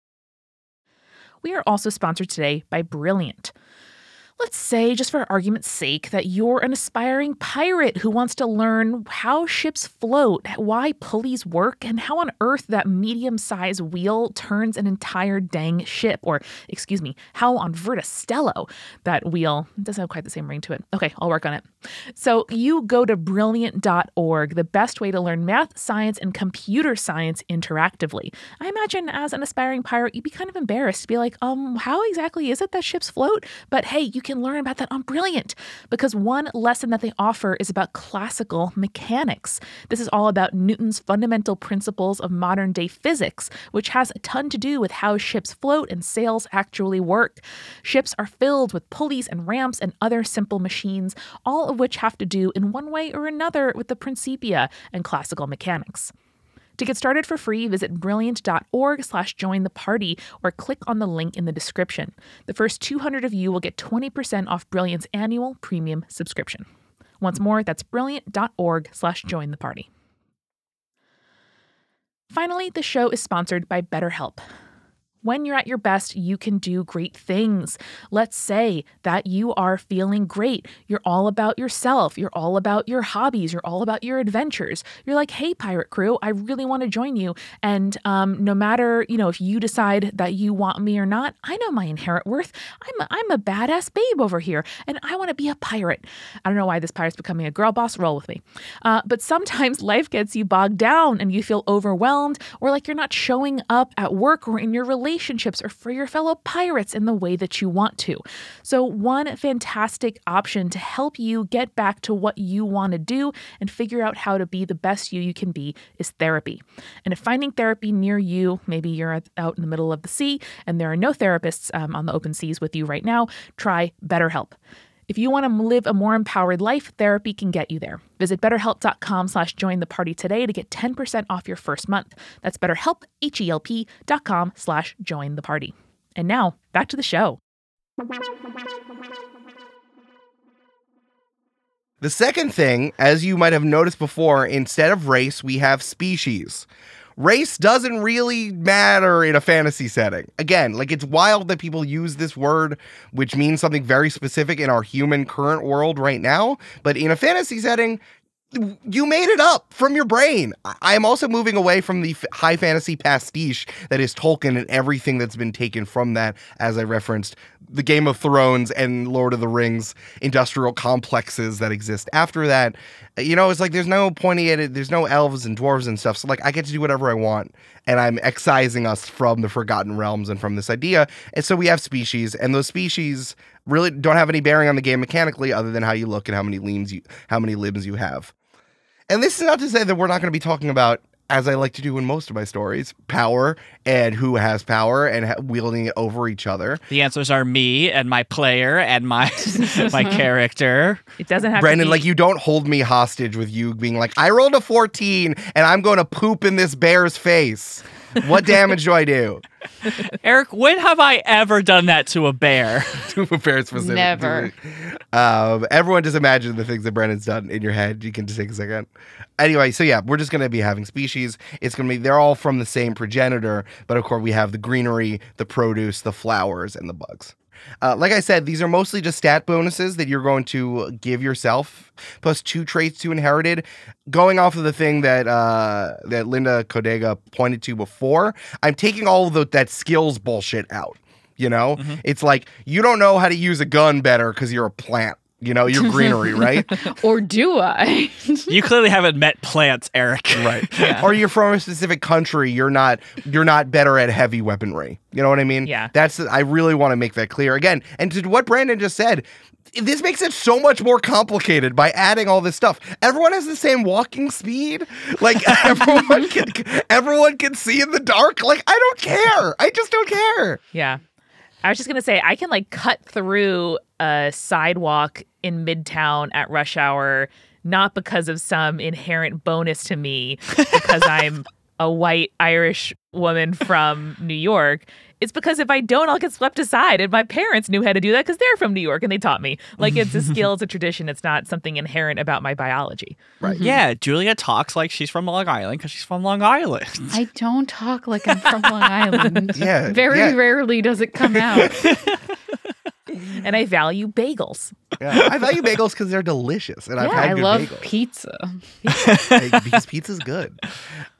We are also sponsored today by Brilliant. Let's say, just for argument's sake, that you're an aspiring pirate who wants to learn how ships float, why pulleys work, and how on earth that medium sized wheel turns an entire dang ship. Or, excuse me, how on Verda Stello that wheel doesn't have quite the same ring to it. Okay, I'll work on it. So, you go to brilliant.org, the best way to learn math, science, and computer science interactively. I imagine as an aspiring pirate, you'd be kind of embarrassed to be like, um, how exactly is it that ships float? But hey, you can learn about that on Brilliant because one lesson that they offer is about classical mechanics. This is all about Newton's fundamental principles of modern day physics, which has a ton to do with how ships float and sails actually work. Ships are filled with pulleys and ramps and other simple machines, all of which have to do in one way or another with the Principia and classical mechanics. To get started for free, visit brilliant.org slash join the party or click on the link in the description. The first 200 of you will get 20% off Brilliant's annual premium subscription. Once more, that's brilliant.org slash join the party. Finally, the show is sponsored by BetterHelp. When you're at your best, you can do great things. Let's say that you are feeling great. You're all about yourself. You're all about your hobbies. You're all about your adventures. You're like, hey, pirate crew, I really want to join you. And um, no matter, you know, if you decide that you want me or not, I know my inherent worth. I'm a, I'm a badass babe over here, and I want to be a pirate. I don't know why this pirate's becoming a girl boss. Roll with me. Uh, but sometimes life gets you bogged down and you feel overwhelmed or like you're not showing up at work or in your relationship relationships or for your fellow pirates in the way that you want to. So, one fantastic option to help you get back to what you want to do and figure out how to be the best you you can be is therapy. And if finding therapy near you, maybe you're out in the middle of the sea and there are no therapists um, on the open seas with you right now, try BetterHelp. If you want to live a more empowered life, therapy can get you there. Visit betterhelp.com slash join the party today to get 10% off your first month. That's betterhelp, H-E-L-P dot com slash join the party. And now, back to the show. The second thing, as you might have noticed before, instead of race, we have species. Race doesn't really matter in a fantasy setting. Again, like it's wild that people use this word, which means something very specific in our human current world right now. But in a fantasy setting, you made it up from your brain. I am also moving away from the f- high fantasy pastiche that is Tolkien and everything that's been taken from that, as I referenced the Game of Thrones and Lord of the Rings industrial complexes that exist after that. You know, it's like there's no pointy at it, there's no elves and dwarves and stuff. So, like, I get to do whatever I want. And I'm excising us from the Forgotten Realms and from this idea. And so we have species, and those species really don't have any bearing on the game mechanically other than how you look and how many limbs you how many limbs you have. And this is not to say that we're not going to be talking about, as I like to do in most of my stories, power and who has power and ha- wielding it over each other. The answers are me and my player and my my character. It doesn't have Brandon, to be, like you don't hold me hostage with you being like, I rolled a 14 and I'm going to poop in this bear's face. What damage do I do? Eric, when have I ever done that to a bear? to a bear specific. Never. Um, everyone just imagine the things that Brandon's done in your head. You can just take a second. Anyway, so yeah, we're just gonna be having species. It's gonna be they're all from the same progenitor, but of course we have the greenery, the produce, the flowers, and the bugs. Uh, like I said, these are mostly just stat bonuses that you're going to give yourself, plus two traits to inherited. Going off of the thing that uh, that Linda Codega pointed to before, I'm taking all of the, that skills bullshit out. You know, it's like you don't know how to use a gun better because you're a plant. You know, you're greenery, right? Or do I? You clearly haven't met plants, Eric. right. Or you're from a specific country. You're not. You're not better at heavy weaponry. You know what I mean? Yeah. That's. I really want to make that clear again. And to what Brandon just said. This makes it so much more complicated by adding all this stuff. Everyone has the same walking speed. Like everyone can everyone can see in the dark. Like I don't care. I just don't care. Yeah. I was just going to say, I can like cut through a sidewalk in Midtown at rush hour, not because of some inherent bonus to me, because I'm a white Irish woman from New York. It's because if I don't, I'll get swept aside. And my parents knew how to do that because they're from New York and they taught me. Like it's a skill, it's a tradition. It's not something inherent about my biology. Right. Mm-hmm. Yeah, Julia talks like she's from Long Island because she's from Long Island. I don't talk like I'm from Long Island. Yeah, Very yeah. rarely does it come out. And I value bagels. Yeah. I value bagels because they're delicious, and I've had I good love bagels. pizza. Hey, because pizza's good.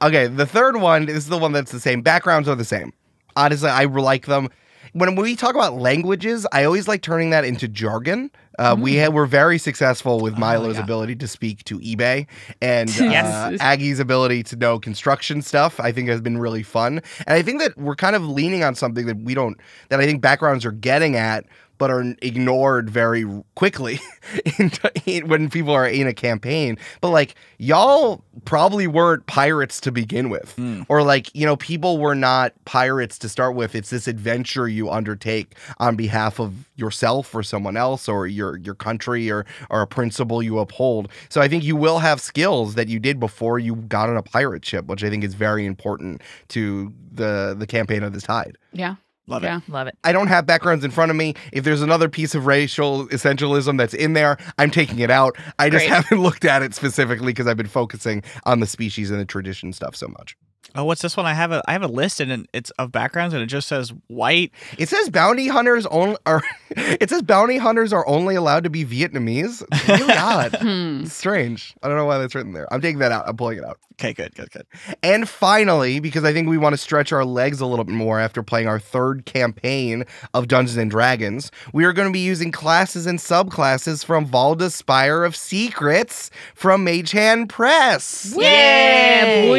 Okay, the third one is the one that's the same. Backgrounds are the same. Honestly, I like them. When we talk about languages, I always like turning that into jargon. Uh, We ha- were very successful with Milo's yeah. ability to speak to eBay and uh, Yes. Aggie's ability to know construction stuff. I think has been really fun, and I think that we're kind of leaning on something that we don't. That I think backgrounds are getting at, but are ignored very quickly in, in- when people are in a campaign. But like y'all probably weren't pirates to begin with, hmm. or like you know people were not pirates to start with. It's this adventure you undertake on behalf of yourself or someone else or your your country or or a principle you uphold. So I think you will have skills that you did before you got on a pirate ship, which I think is very important to the the campaign of the tide. Yeah. Love it. yeah. Love it. I don't have backgrounds in front of me. If there's another piece of racial essentialism that's in there, I'm taking it out. I just Great. haven't looked at it specifically because I've been focusing on the species and the tradition stuff so much. Oh, what's this one? I have a I have a list and it's of backgrounds and it just says white. It says bounty hunters only are. It says bounty hunters are only allowed to be Vietnamese. It's really odd. Hmm. It's strange. I don't know why that's written there. I'm taking that out. I'm pulling it out. Okay, good, good, good. And finally, because I think we want to stretch our legs a little bit more after playing our third campaign of Dungeons and Dragons, we are going to be using classes and subclasses from Valda's Spire of Secrets from Mage Hand Press. Yeah, boy.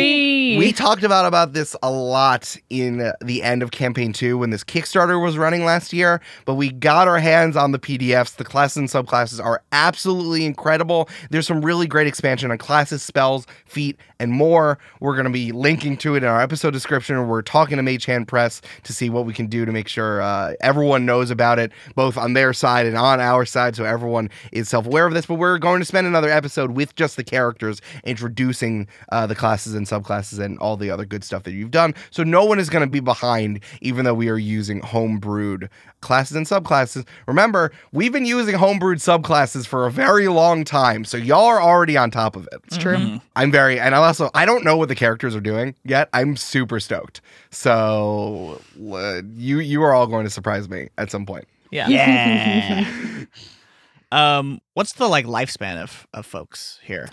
We talked about about this a lot in the end of campaign 2 when this Kickstarter was running last year, but we got our hands on the PDFs. The classes and subclasses are absolutely incredible. There's some really great expansion on classes, spells, feat, and more. We're going to be linking to it in our episode description. We're talking to Mage Hand Press to see what we can do to make sure uh, everyone knows about it, both on their side and on our side, so everyone is self aware of this. But we're going to spend another episode with just the characters, introducing uh, the classes and subclasses and all the other good stuff that you've done. So no one is going to be behind, even though we are using homebrewed classes and subclasses. Remember, we've been using homebrewed subclasses for a very long time, so y'all are already on top of it. It's true. Mm-hmm. I'm very, and I also I don't know what the characters are doing yet. I'm super stoked. So uh, you you are all going to surprise me at some point. Yeah. Yeah. um, what's the like lifespan of of folks here?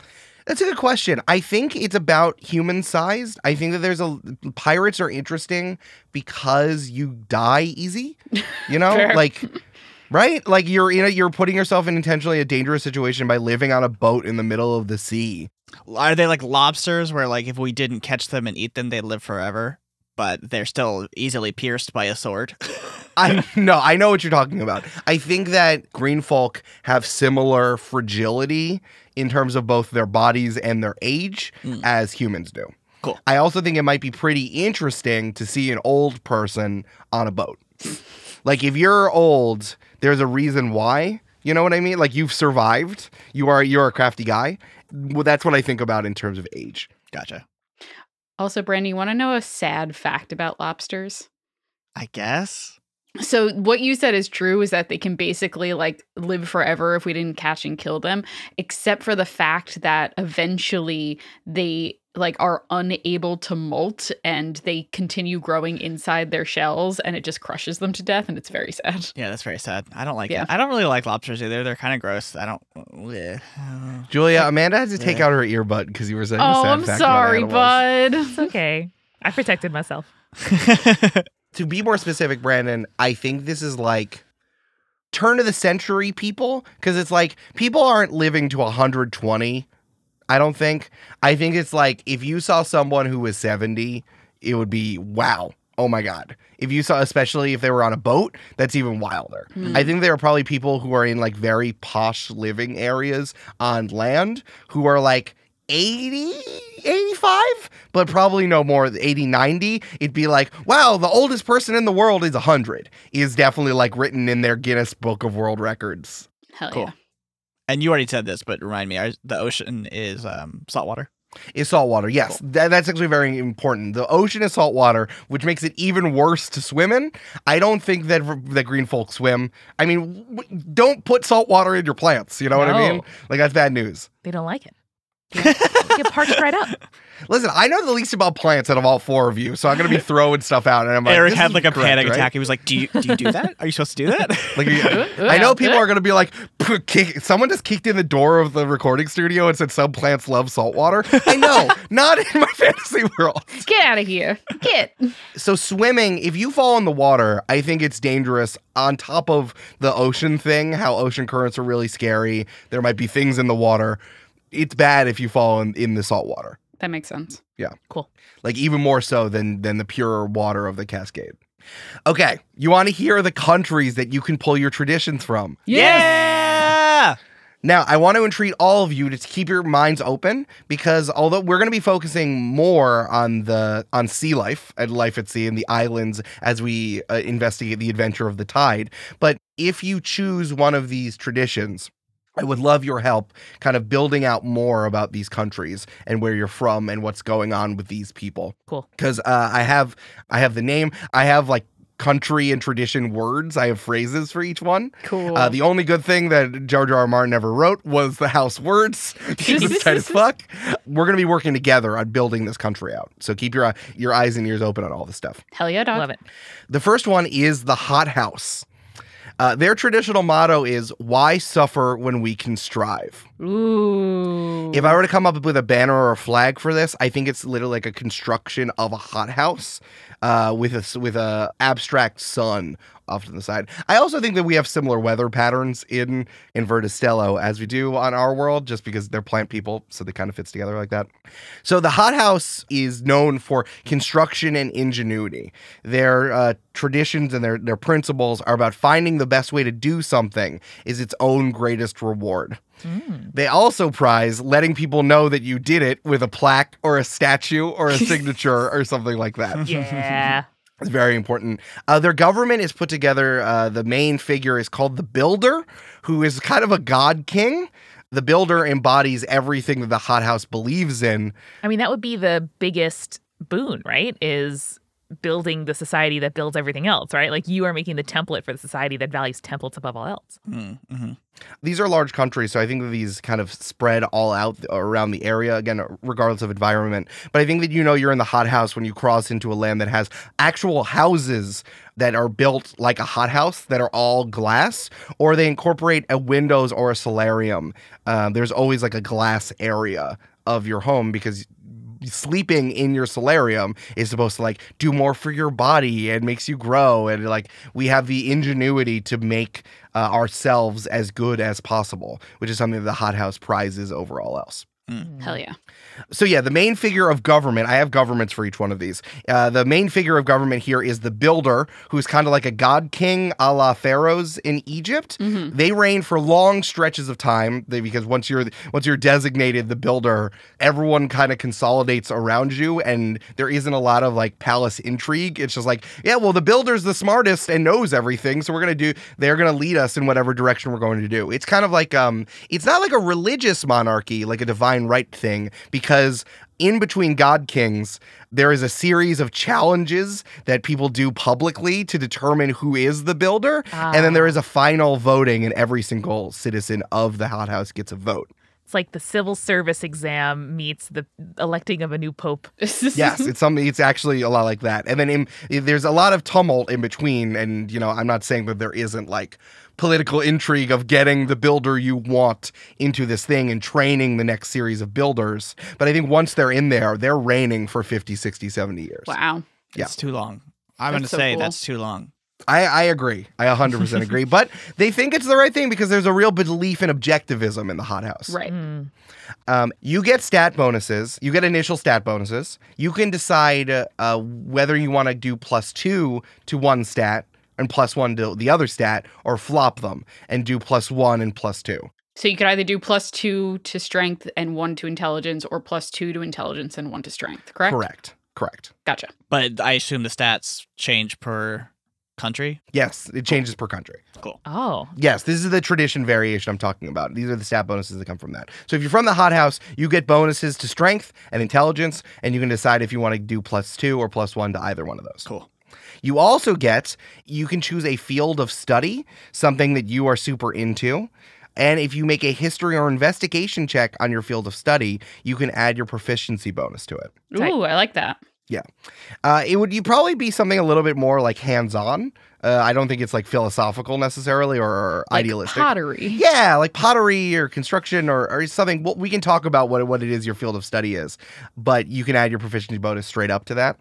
That's a good question. I think it's about human sized. I think that there's a pirates are interesting because you die easy. You know, Fair. like right? Like you're in a, you're putting yourself in intentionally a dangerous situation by living on a boat in the middle of the sea. Are they like lobsters where like if we didn't catch them and eat them, they'd live forever, but they're still easily pierced by a sword? I no, I know what you're talking about. I think that green folk have similar fragility in terms of both their bodies and their age Mm. as humans do. Cool. I also think it might be pretty interesting to see an old person on a boat. like if you're old, there's a reason why. You know what I mean? Like you've survived. You are you're a crafty guy. Well, that's what I think about in terms of age. gotcha. Also, Brandy, you want to know a sad fact about lobsters? I guess. So what you said is true is that they can basically like live forever if we didn't catch and kill them, except for the fact that eventually they like are unable to molt and they continue growing inside their shells and it just crushes them to death and it's very sad. Yeah, that's very sad. I don't like Yeah. it. I don't really like lobsters either. They're kind of gross. I don't. bleh. Julia, Amanda had to take Yeah. out her earbud because you were saying. a Oh, sad I'm fact sorry, animals. bud. It's okay. I protected myself. to be more specific, Brandon, I think this is like turn of the century people because it's like people aren't living to 120. I don't think. I think it's like if you saw someone who was 70, it would be wow. Oh my god. If you saw especially if they were on a boat, that's even wilder. Hmm. I think there are probably people who are in like very posh living areas on land who are like 80 85 but probably no more 80 90 it'd be like wow the oldest person in the world is 100 is definitely like written in their guinness book of world records. Hell Cool. yeah. And you already said this, but remind me, our- the ocean is um, saltwater. is saltwater yes. That- that's actually very important. The ocean is saltwater which makes it even worse to swim in. I don't think that that green folk swim. I mean w- don't put saltwater in your plants you know what i mean? Like that's bad news. They don't like it. Get, get parched right up. listen i know the least about plants out of all four of you so i'm gonna be throwing stuff out and i'm like Eric had like a correct, panic right? attack. He was like, "Do you do you do that? Are you supposed to do that?" Like, I know people are gonna be like, kick, someone just kicked in the door of the recording studio and said some plants love salt water. I know, not in my fantasy world. Get out of here. Get. So swimming, if you fall in the water, I think it's dangerous. On top of the ocean thing, how ocean currents are really scary. There might be things in the water. It's bad if you fall in, in the salt water. That makes sense. Yeah. Cool. like even more so than than the pure water of the Cascade. Okay, you want to hear the countries that you can pull your traditions from. yeah. Now, I want to entreat all of you to keep your minds open because although we're going to be focusing more on the on sea life and life at sea and the islands as we uh, investigate the adventure of the tide, but if you choose one of these traditions, I would love your help kind of building out more about these countries and where you're from and what's going on with these people. Cool. Cuz uh, I have I have the name, I have like country and tradition words, I have phrases for each one. Cool. Uh, the only good thing that George R. R. Martin ever wrote was the house words because it's tight as fuck. We're gonna be working together on building this country out. So keep your your eyes and ears open on all this stuff. Hell yeah, dog. Love it. The first one is the hot house. Uh, their traditional motto is "Why suffer when we can strive." Ooh. If I were to come up with a banner or a flag for this, I think it's literally like a construction of a hothouse uh, with a with a abstract sun off to the side. I also think that we have similar weather patterns in in Verda Stello as we do on our world, just because they're plant people, so they kind of fits together like that. So the hothouse is known for construction and ingenuity. Their uh, traditions and their their principles are about finding the best way to do something is its own greatest reward. They also prize letting people know that you did it with a plaque or a statue or a signature or something like that. Yeah. It's very important. Uh, their government is put together. Uh, the main figure is called the Builder, who is kind of a god king. The Builder embodies everything that the hothouse believes in. I mean, that would be the biggest boon, right? Is building the society that builds everything else, right? Like you are making the template for the society that values templates above all else. Mm-hmm. These are large countries, so I think that these kind of spread all out around the area, again, regardless of environment. But I think that you know you're in the hothouse when you cross into a land that has actual houses that are built like a hothouse that are all glass, or they incorporate a windows or a solarium. Um, there's always like a glass area of your home because sleeping in your solarium is supposed to like do more for your body and makes you grow. And like we have the ingenuity to make uh, ourselves as good as possible which is something that the hothouse prizes over all else Hell yeah. so yeah the main figure of government i have governments for each one of these. Uh, the main figure of government here is the builder who's kind of like a god king a la pharaohs in egypt. Mhm. they reign for long stretches of time they, because once you're once you're designated the builder everyone kind of consolidates around you and there isn't a lot of like palace intrigue. It's just like yeah well the builder's the smartest and knows everything so we're gonna do they're gonna lead us in whatever direction we're going to do. It's kind of like um it's not like a religious monarchy like a divine right thing because in between god kings there is a series of challenges that people do publicly to determine who is the builder. And then there ah. is a final voting and every single citizen of the hothouse gets a vote It's like the civil service exam meets the electing of a new pope. yes it's something it's actually a lot like that and then in, there's a lot of tumult in between and you know i'm not saying that there isn't like political intrigue of getting the builder you want into this thing and training the next series of builders but i think once they're in there they're reigning for 50 60 70 years Wow. Yeah. It's too long. I'm going to so say cool. that's too long. I, I agree. I 100% agree. But they think it's the right thing because there's a real belief in objectivism in the hothouse. Right. Mm. Um, you get stat bonuses. You get initial stat bonuses. You can decide uh, uh, whether you want to do plus two to one stat and plus one to the other stat, or flop them and do plus one and plus two. So you could either do plus two to strength and one to intelligence, or plus two to intelligence and one to strength. Correct. Correct. Correct. Gotcha. But I assume the stats change per country. Yes, it changes per country. Cool. Oh, Yes, this is the tradition variation I'm talking about. These are the stat bonuses that come from that. So if you're from the hothouse, you get bonuses to strength and intelligence, and you can decide if you want to do plus two or plus one to either one of those. Cool. You also get, you can choose a field of study, something that you are super into. And if you make a history or investigation check on your field of study, you can add your proficiency bonus to it. Tight. Ooh, I like that. Yeah, uh, it would you probably be something a little bit more like hands-on. Uh, I don't think it's like philosophical necessarily or, or Like idealistic. pottery. Yeah, like pottery or construction or, or something. Well, we can talk about what, what it is your field of study is, but you can add your proficiency bonus straight up to that.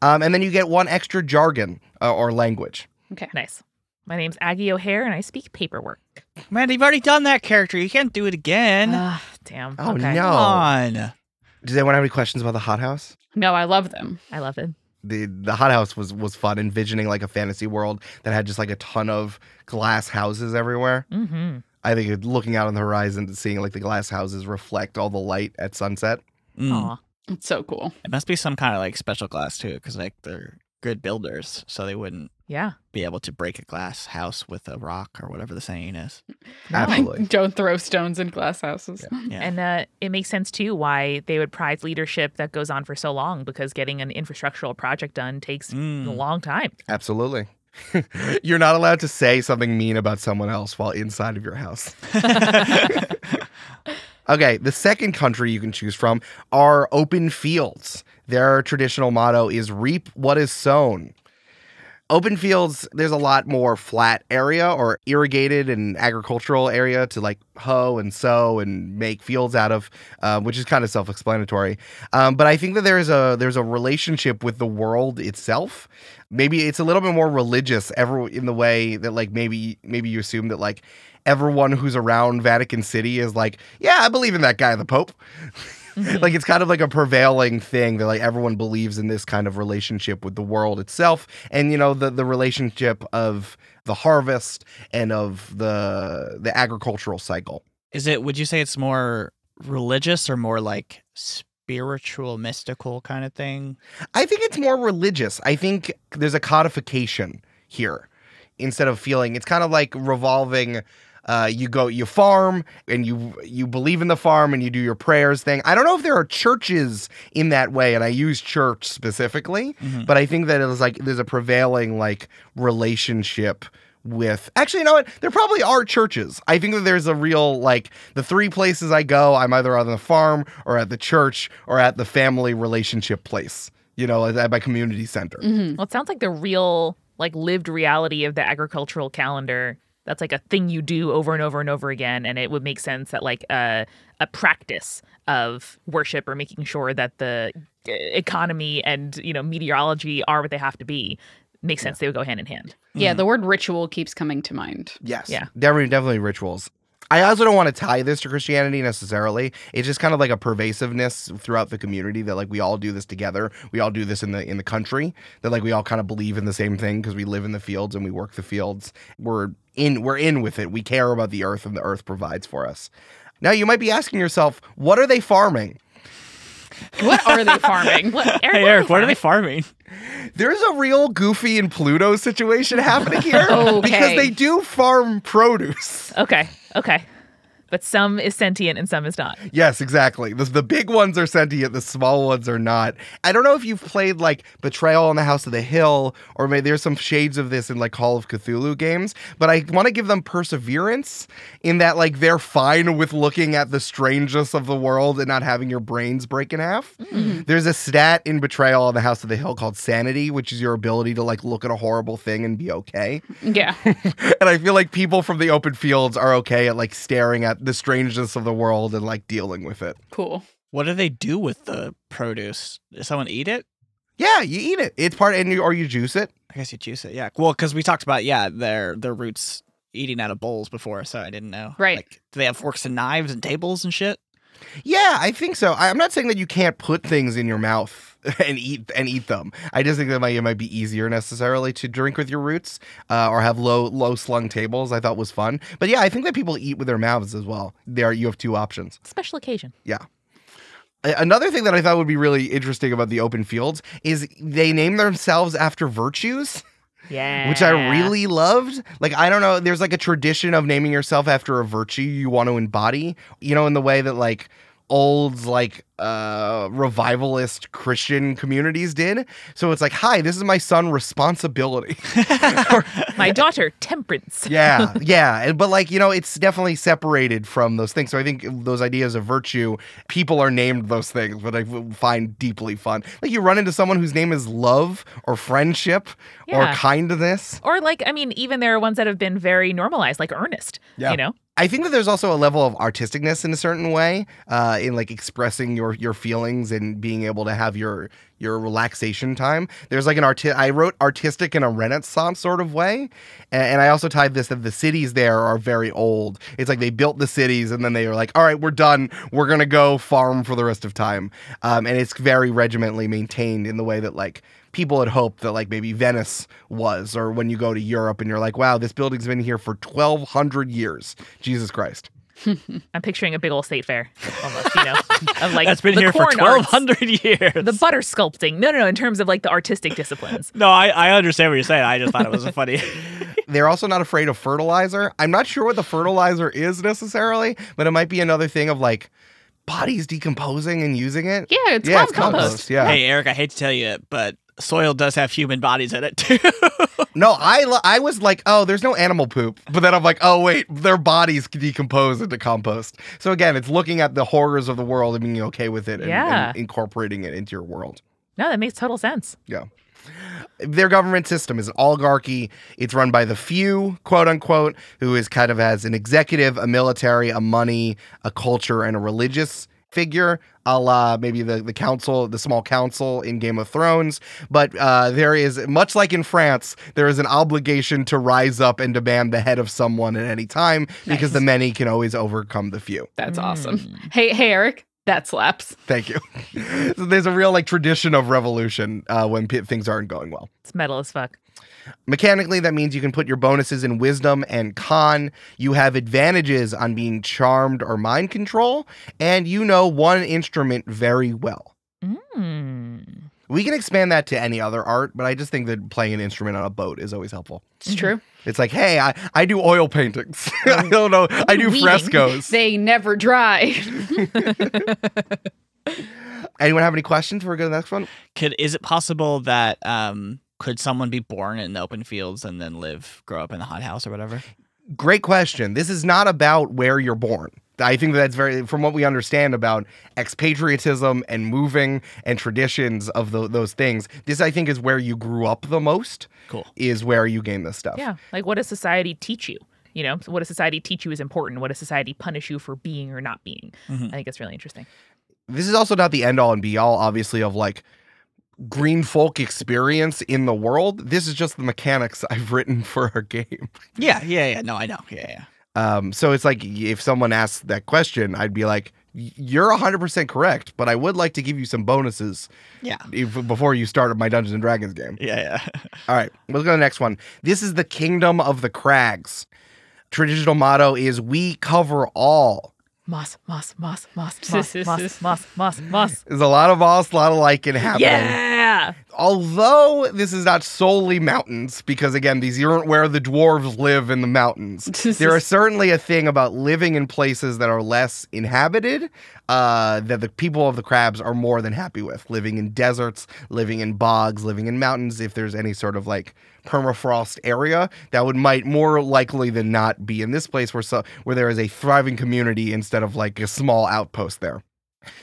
Um, and then you get one extra jargon uh, or language. Okay. nice. My name's Aggie O'Hare, and I speak paperwork. Man, you've already done that character. You can't do it again. Ah, damn. Oh, okay. no. Come on. Does anyone have any questions about the hothouse? No, I love them. I love it. The the hothouse was was fun, envisioning like a fantasy world that had just like a ton of glass houses everywhere. Mm-hmm. I think looking out on the horizon and seeing like the glass houses reflect all the light at sunset. Mm. Aw. It's so cool. It must be some kind of like special glass too, because like they're good builders, so they wouldn't Yeah. be able to break a glass house with a rock or whatever the saying is. No. Absolutely. Don't throw stones in glass houses. Yeah. And uh, it makes sense too why they would prize leadership that goes on for so long because getting an infrastructural project done takes Mm. a long time. Absolutely. You're not allowed to say something mean about someone else while inside of your house. Okay, the second country you can choose from are open fields. Their traditional motto is reap what is sown. Open fields, there's a lot more flat area or irrigated and agricultural area to like hoe and sow and make fields out of, uh, which is kind of self-explanatory. Um, but I think that there's a there's a relationship with the world itself. Maybe it's a little bit more religious, ever in the way that like maybe maybe you assume that like everyone who's around Vatican City is like, yeah, I believe in that guy, the Pope. like it's kind of like a prevailing thing that like everyone believes in this kind of relationship with the world itself and you know the the relationship of the harvest and of the the agricultural cycle. Is it? Would you say it's more religious or more like spiritual, mystical kind of thing? I think it's more religious. I think there's a codification here instead of feeling it's kind of like revolving uh, you go you farm and you you believe in the farm and you do your prayers thing. I don't know if there are churches in that way and I use church specifically, Mhm. but I think that it was like there's a prevailing like relationship with actually you know what there probably are churches i think that there's a real like the three places i go i'm either on the farm or at the church or at the family relationship place you know at at my community center Mhm. Well, it sounds like the real, like, lived reality of the agricultural calendar. That's like a thing you do over and over and over again, and it would make sense that like a a practice of worship or making sure that the economy and you know meteorology are what they have to be makes sense. They would go hand in hand. Yeah, Mhm. the word ritual keeps coming to mind. yes Yeah. definitely definitely rituals I also don't want to tie this to Christianity necessarily. It's just kind of like a pervasiveness throughout the community that like we all do this together. We all do this in the in the country. That like we all kind of believe in the same thing because we live in the fields and we work the fields. We're in we're in with it. We care about the earth and the earth provides for us. Now you might be asking yourself, what are they farming? What are they farming? What, Eric, Hey what are Eric, they what are they farming? farming? There's a real Goofy and Pluto situation happening here because they do farm produce. Okay, okay, but some is sentient and some is not. Yes, exactly. The, the big ones are sentient, the small ones are not. I don't know if you've played like Betrayal on the House of the Hill, or maybe there's some shades of this in like Call of Cthulhu games, but I want to give them perseverance in that like they're fine with looking at the strangeness of the world and not having your brains break in half. Mm-hmm. There's a stat in Betrayal on the House of the Hill called Sanity, which is your ability to like look at a horrible thing and be okay. yeah. and I feel like people from the open fields are okay at like staring at the strangeness of the world and like dealing with it. Cool. What do they do with the produce? Does someone eat it? Yeah, you eat it. It's part, and you, or you juice it. I guess you juice it. Yeah. Well, because we talked about yeah their their roots eating out of bowls before, so I didn't know. Right. Like, do they have forks and knives and tables and shit? Yeah, I think so. I, I'm not saying that you can't put things in your mouth and eat and eat them. I just think that might, it might be easier necessarily to drink with your roots uh, or have low low slung tables. I thought was fun. But yeah, I think that people eat with their mouths as well. There, you have two options. Special occasion. Yeah. Another thing that I thought would be really interesting about the open fields is they name themselves after virtues. Yeah. which I really loved. Like, I don't know, there's like a tradition of naming yourself after a virtue you want to embody, you know, in the way that like old, like, uh, revivalist Christian communities did. So it's like, hi, this is my son, responsibility. My daughter, Temperance. yeah, yeah. But like, you know, it's definitely separated from those things. So I think those ideas of virtue, people are named those things, but I find deeply fun. Like, you run into someone whose name is love or friendship or Yeah. kindness. Or like, I mean, even there are ones that have been very normalized, like Ernest. Yeah. You know? I think that there's also a level of artisticness in a certain way, uh, in like expressing your your feelings and being able to have your your relaxation time. There's like an art. I wrote artistic in a Renaissance sort of way, and, and I also tied this that the cities there are very old. It's like they built the cities and then they were like, all right, we're done. We're gonna go farm for the rest of time, um, and it's very regimentally maintained in the way that like people had hoped that like maybe Venice was, or when you go to Europe and you're like, wow, this building's been here for 1,200 years. Jesus Christ. I'm picturing a big old state fair almost, you know? Of like That's been here for corn twelve arts, hundred years. The butter sculpting. No, no, no, in terms of like the artistic disciplines. no, I, I understand what you're saying. I just thought it was funny. They're also not afraid of fertilizer. I'm not sure what the fertilizer is necessarily, but it might be another thing of like bodies decomposing and using it. Yeah, it's yeah, compost. it's compost. Yeah. hey, Eric, I hate to tell you, but soil does have human bodies in it too. No, I lo- I was like, oh, there's no animal poop, but then I'm like, oh wait, their bodies decompose into compost. So again, it's looking at the horrors of the world and being okay with it and, Yeah. and incorporating it into your world. No, that makes total sense. Yeah. Their government system is an oligarchy. It's run by the few, quote unquote, who is kind of has an executive, a military, a money, a culture, and a religious figure, a la maybe the, the council, the small council in Game of Thrones. But uh, there is, much like in France, there is an obligation to rise up and demand the head of someone at any time because the many can always overcome the few. That's Mm. awesome. Hey, hey, Eric, that slaps. Thank you. so there's a real like tradition of revolution uh, when p- things aren't going well. It's metal as fuck. Mechanically, that means you can put your bonuses in wisdom and con. You have advantages on being charmed or mind control, and you know one instrument very well. Mm. We can expand that to any other art, but I just think that playing an instrument on a boat is always helpful. It's true. It's like, hey, I, I do oil paintings. I don't know. I do Weaving. frescoes. They never dry. Anyone have any questions before we go to the next one? could is it possible that um could someone be born in the open fields and then live grow up in the hothouse or whatever? Great question. This is not about where you're born. I think that's very, from what we understand about expatriatism and moving and traditions of tho- those things. This, I think, is where you grew up the most. Cool. Is where you gain this stuff. Yeah. Like, what does society teach you? You know, what does society teach you is important? What does society punish you for being or not being? Mhm. I think it's really interesting. This is also not the end all and be all, obviously, of like green folk experience in the world. This is just the mechanics I've written for our game. Yeah, yeah, yeah. No, I know. Yeah, yeah. Um, so it's like if someone asks that question, I'd be like, "You're 100% correct, but I would like to give you some bonuses Yeah. if, before you start my Dungeons and Dragons game." Yeah, yeah. All right, let's go to the next one. This is the Kingdom of the Crags. Traditional motto is "We cover all." Moss, moss, moss, moss, moss, moss, moss, moss, moss. There's a lot of moss, a lot of lichen happening. Yeah. Although this is not solely mountains, because again, these aren't where the dwarves live in the mountains. there is certainly a thing about living in places that are less inhabited uh, that the people of the Crags are more than happy with. Living in deserts, living in bogs, living in mountains. If there's any sort of like permafrost area, that would might more likely than not be in this place where so where there is a thriving community instead of like a small outpost there.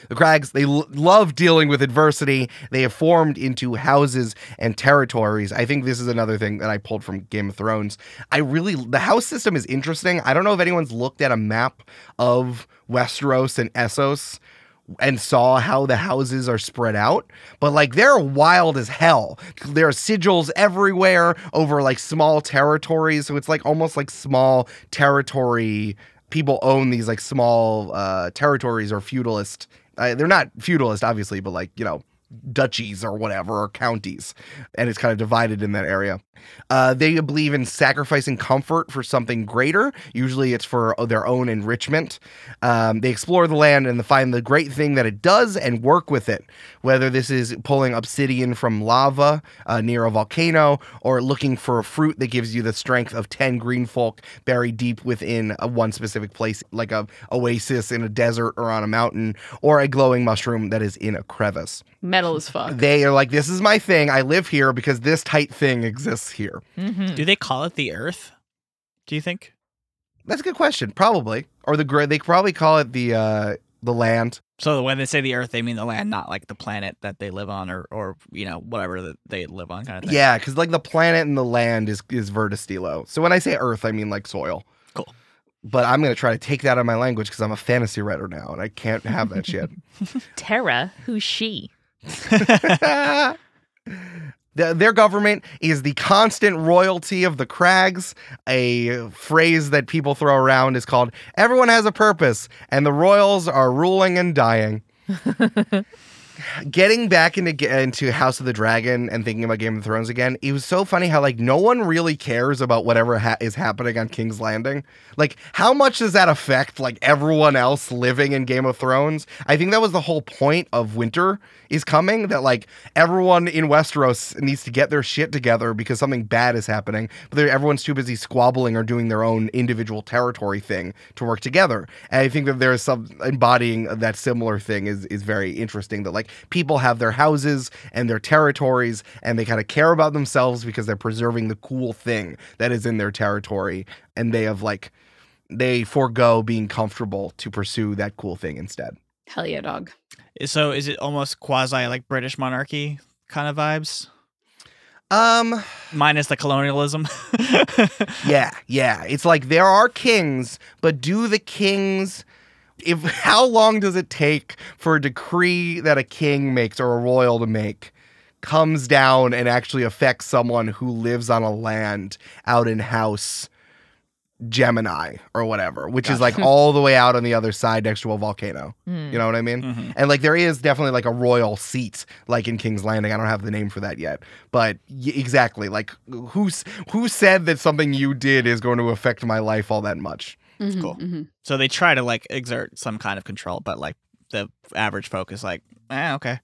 The Crags, they l- love dealing with adversity. They have formed into houses and territories. I think this is another thing that I pulled from Game of Thrones. I really, the house system is interesting. I don't know if anyone's looked at a map of Westeros and Essos and saw how the houses are spread out, but like they're wild as hell. There are sigils everywhere over like small territories, so it's like almost like small territory. People own these like small uh, territories or feudalist. Uh, they're not feudalist, obviously, but like you know duchies or whatever or counties and it's kind of divided in that area. Uh, they believe in sacrificing comfort for something greater. Usually it's for their own enrichment. Um, they explore the land and find the great thing that it does and work with it. Whether this is pulling obsidian from lava uh, near a volcano or looking for a fruit that gives you the strength of 10 green folk buried deep within a one specific place like a oasis in a desert or on a mountain or a glowing mushroom that is in a crevice Metal as fuck. they are like, this is my thing. I live here because this tight thing exists here. Mhm. Do they call it the Earth? Do you think? That's a good question. Probably, or the grid. They probably call it the uh the land. So when they say the Earth, they mean the land, not like the planet that they live on, or or you know whatever that they live on, kind of thing. Yeah, because like the planet and the land is is Verda Stello. So when I say Earth, I mean like soil. Cool. But I'm gonna try to take that out of my language because I'm a fantasy writer now, and I can't have that shit. Terra, who's she? The- Their government is the constant royalty of the Crags. A phrase that people throw around is called "everyone has a purpose," and the royals are ruling and dying. Getting back into into House of the Dragon and thinking about Game of Thrones again, it was so funny how like no one really cares about whatever ha- is happening on King's Landing. Like, how much does that affect like everyone else living in Game of Thrones? I think that was the whole point of Winter is coming. That like everyone in Westeros needs to get their shit together because something bad is happening, but everyone's too busy squabbling or doing their own individual territory thing to work together. And I think that there's some embodying that similar thing is is very interesting. That like people have their houses and their territories, and they kind of care about themselves because they're preserving the cool thing that is in their territory, and they have like they forego being comfortable to pursue that cool thing instead. Hell yeah, dog. So is it almost quasi like British monarchy kind of vibes, Um, minus the colonialism? yeah, yeah. It's like there are kings, but do the kings if how long does it take for a decree that a king makes or a royal to make comes down and actually affects someone who lives on a land out in house Gemini or whatever, which is like all the way out on the other side next to a volcano. Hmm. You know what I mean? Mhm. And like there is definitely like a royal seat, like in King's Landing. I don't have the name for that yet, but y- exactly like who's who said that something you did is going to affect my life all that much? Mhm, cool. mhm. So they try to like exert some kind of control, but like the average folk is like, eh, okay.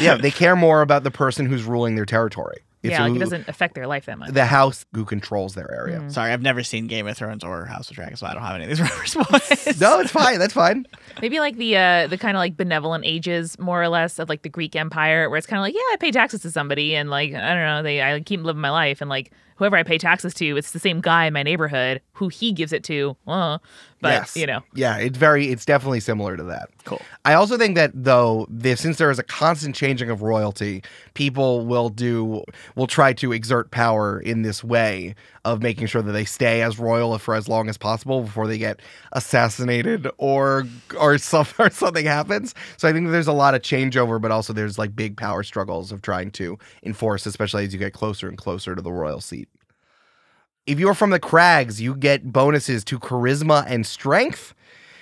Yeah, they care more about the person who's ruling their territory. It's yeah, like who- it doesn't affect their life that much. the house who controls their area. Mm. Sorry, I've never seen Game of Thrones or House of Dragons, so I don't have any of these reference points. No, it's fine. That's fine. Maybe like the uh the kind of like benevolent ages more or less of like the Greek Empire where it's kind of like yeah I pay taxes to somebody and like I don't know they I keep living my life and like whoever I pay taxes to it's the same guy in my neighborhood who he gives it to uh, but Yes. you know Yeah, it's very it's definitely similar to that. Cool. I also think that though, this, since there is a constant changing of royalty, people will do will try to exert power in this way of making sure that they stay as royal for as long as possible before they get assassinated or or, some, or something happens. So I think there's a lot of changeover, but also there's like big power struggles of trying to enforce, especially as you get closer and closer to the royal seat. If you're from the Crags, you get bonuses to charisma and strength.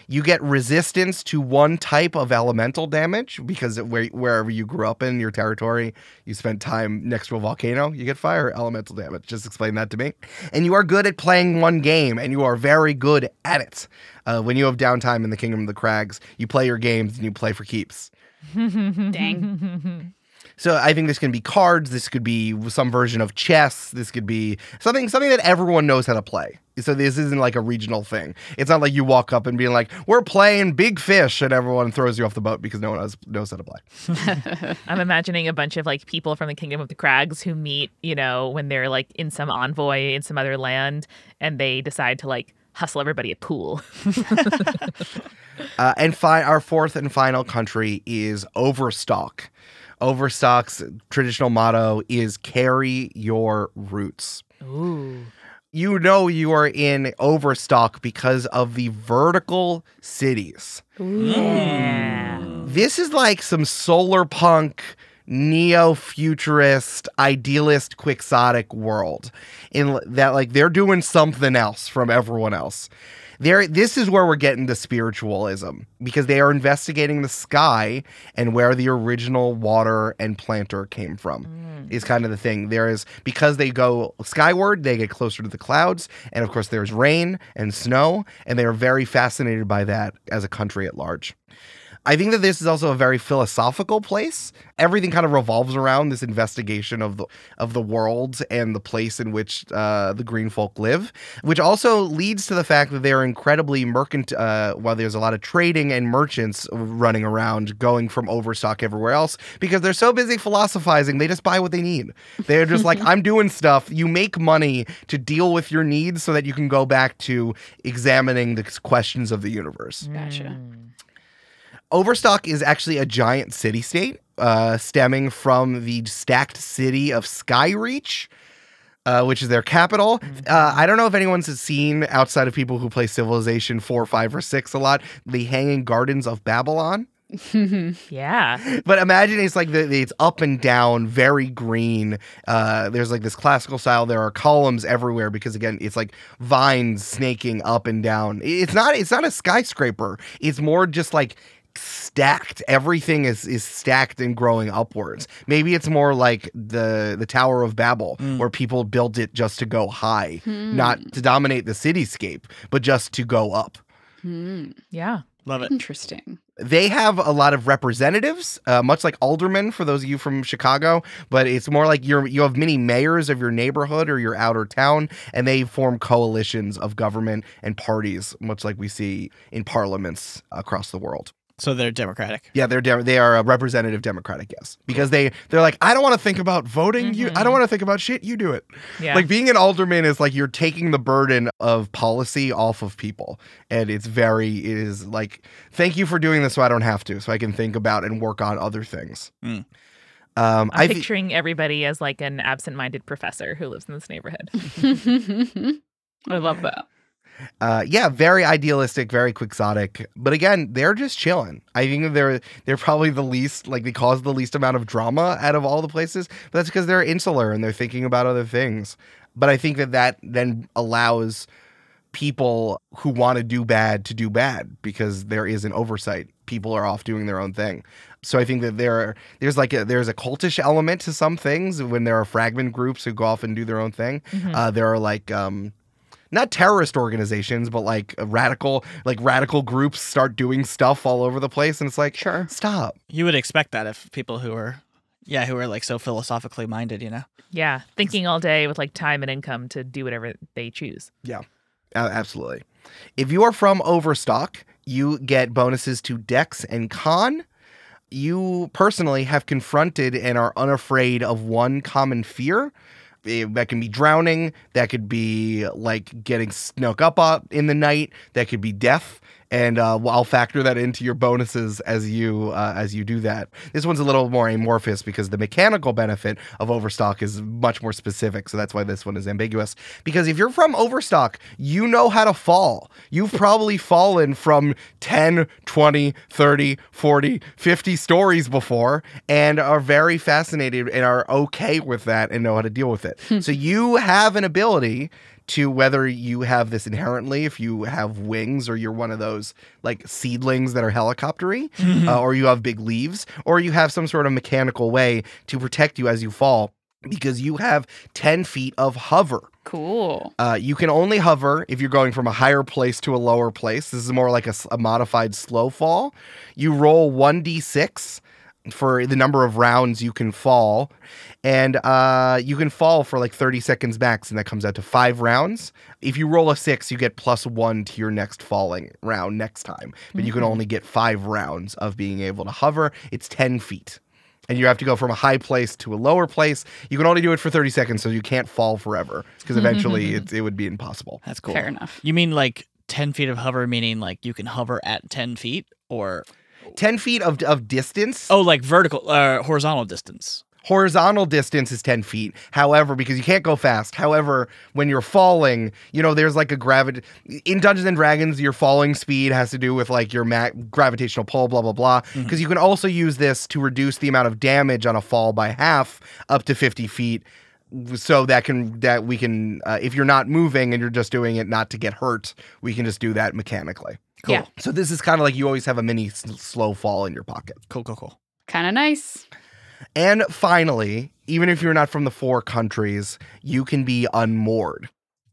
You get resistance to one type of elemental damage because where, wherever you grew up in your territory, you spent time next to a volcano, you get fire elemental damage. Just explain that to me. And you are good at playing one game, and you are very good at it. Uh, when you have downtime in the Kingdom of the Crags, you play your games and you play for keeps. Dang. So I think this can be cards. This could be some version of chess. This could be something something that everyone knows how to play. So this isn't like a regional thing. It's not like you walk up and being like, "We're playing Big Fish," and everyone throws you off the boat because no one else knows how to play. I'm imagining a bunch of like people from the Kingdom of the Crags who meet you know when they're like in some envoy in some other land and they decide to like hustle everybody at pool Uh, and fi- our fourth and final country is Overstock. Overstock's traditional motto is "Carry your roots." ooh You know you are in Overstock because of the vertical cities. yeah This is like some solar punk neo-futurist idealist quixotic world in that like they're doing something else from everyone else there this is where we're getting the spiritualism because they are investigating the sky and where the original water and planter came from mm. is kind of the thing. There is because they go skyward they get closer to the clouds and of course there's rain and snow and they are very fascinated by that as a country at large I think that this is also a very philosophical place. Everything kind of revolves around this investigation of the of the world and the place in which uh, the green folk live, which also leads to the fact that they're incredibly mercant. Uh, while there's a lot of trading and merchants running around, going from Overstock everywhere else, because they're so busy philosophizing, they just buy what they need. They're just like, I'm doing stuff. You make money to deal with your needs, so that you can go back to examining the questions of the universe. Gotcha. Overstock is actually a giant city state, uh, stemming from the stacked city of Skyreach, uh, which is their capital. Uh, I don't know if anyone's seen outside of people who play Civilization 4, 5, or 6 a lot, the Hanging Gardens of Babylon. Yeah. But imagine it's like the, the- it's up and down, very green. Uh, there's like this classical style. There are columns everywhere because again, it's like vines snaking up and down. It's not it's not a skyscraper. It's more just like stacked. Everything is is stacked and growing upwards. Maybe it's more like the the Tower of Babel, where people built it just to go high, not to dominate the cityscape, but just to go up. Hmm. Yeah. Love it. Interesting. they have a lot of representatives, uh, much like aldermen for those of you from Chicago, but it's more like you're you have many mayors of your neighborhood or your outer town, and they form coalitions of government and parties, much like we see in parliaments across the world. So they're democratic. Yeah, they're de- they are a representative democratic, yes, because they they're like I don't want to think about voting. You, I don't want to think about shit. You do it. Yeah. Like being an alderman is like you're taking the burden of policy off of people. And it's very, it is like, thank you for doing this so I don't have to, so I can think about and work on other things. Mm. Um, I'm I thi- picturing everybody as like an absent-minded professor who lives in this neighborhood. I love that. Uh, yeah, very idealistic, very quixotic. But again, they're just chilling. I think they're they're probably the least like they cause the least amount of drama out of all the places. But that's because they're insular and they're thinking about other things. But I think that that then allows people who want to do bad to do bad because there is an oversight. People are off doing their own thing. So I think that there there's like a, there's a cultish element to some things when there are fragment groups who go off and do their own thing. Uh, there are like um, not terrorist organizations, but like radical like radical groups start doing stuff all over the place, and it's like Sure. stop. You would expect that if people who are, yeah, who are like so philosophically minded, you know. Yeah. Thinking all day with like time and income to do whatever they choose. Yeah, a- absolutely. If you are from Overstock, you get bonuses to Dex and Con. You personally have confronted and are unafraid of one common fear. That can be drowning. That could be like getting snuck up on in the night. That could be death. And uh, I'll factor that into your bonuses as you uh, as you do that. This one's a little more amorphous because the mechanical benefit of Overstock is much more specific. So that's why this one is ambiguous. Because if you're from Overstock, you know how to fall. You've probably fallen from 10, 20, 30, 40, 50 stories before and are very fascinated and are okay with that and know how to deal with it. so you have an ability to whether you have this inherently, if you have wings or you're one of those like seedlings that are helicoptery, uh, or you have big leaves, or you have some sort of mechanical way to protect you as you fall because you have 10 feet of hover. Cool. Uh, you can only hover if you're going from a higher place to a lower place. This is more like a modified slow fall. You roll 1d6 for the number of rounds you can fall. And uh, you can fall for like 30 seconds max, and that comes out to five rounds. If you roll a six, you get plus one to your next falling round next time. But you can mm-hmm. only get five rounds of being able to hover. It's 10 feet and you have to go from a high place to a lower place. You can only do it for 30 seconds, so you can't fall forever because mm-hmm, eventually mm-hmm. it, it would be impossible. That's cool. Fair enough. You mean like 10 feet of hover, meaning like you can hover at 10 feet or, 10 feet of, of distance. oh, like vertical, uh, horizontal distance. Horizontal distance is 10 feet. However, because you can't go fast. However, when you're falling, you know, there's like a gravity in Dungeons and Dragons, your falling speed has to do with like your ma- gravitational pull, blah, blah, blah. Because you can also use this to reduce the amount of damage on a fall by half up to 50 feet. So that can, that we can, uh, if you're not moving and you're just doing it not to get hurt, we can just do that mechanically. Cool. Yeah. So this is kind of like you always have a mini s- slow fall in your pocket. Cool, cool, cool. Kind of nice. And finally, even if you're not from the four countries, you can be unmoored.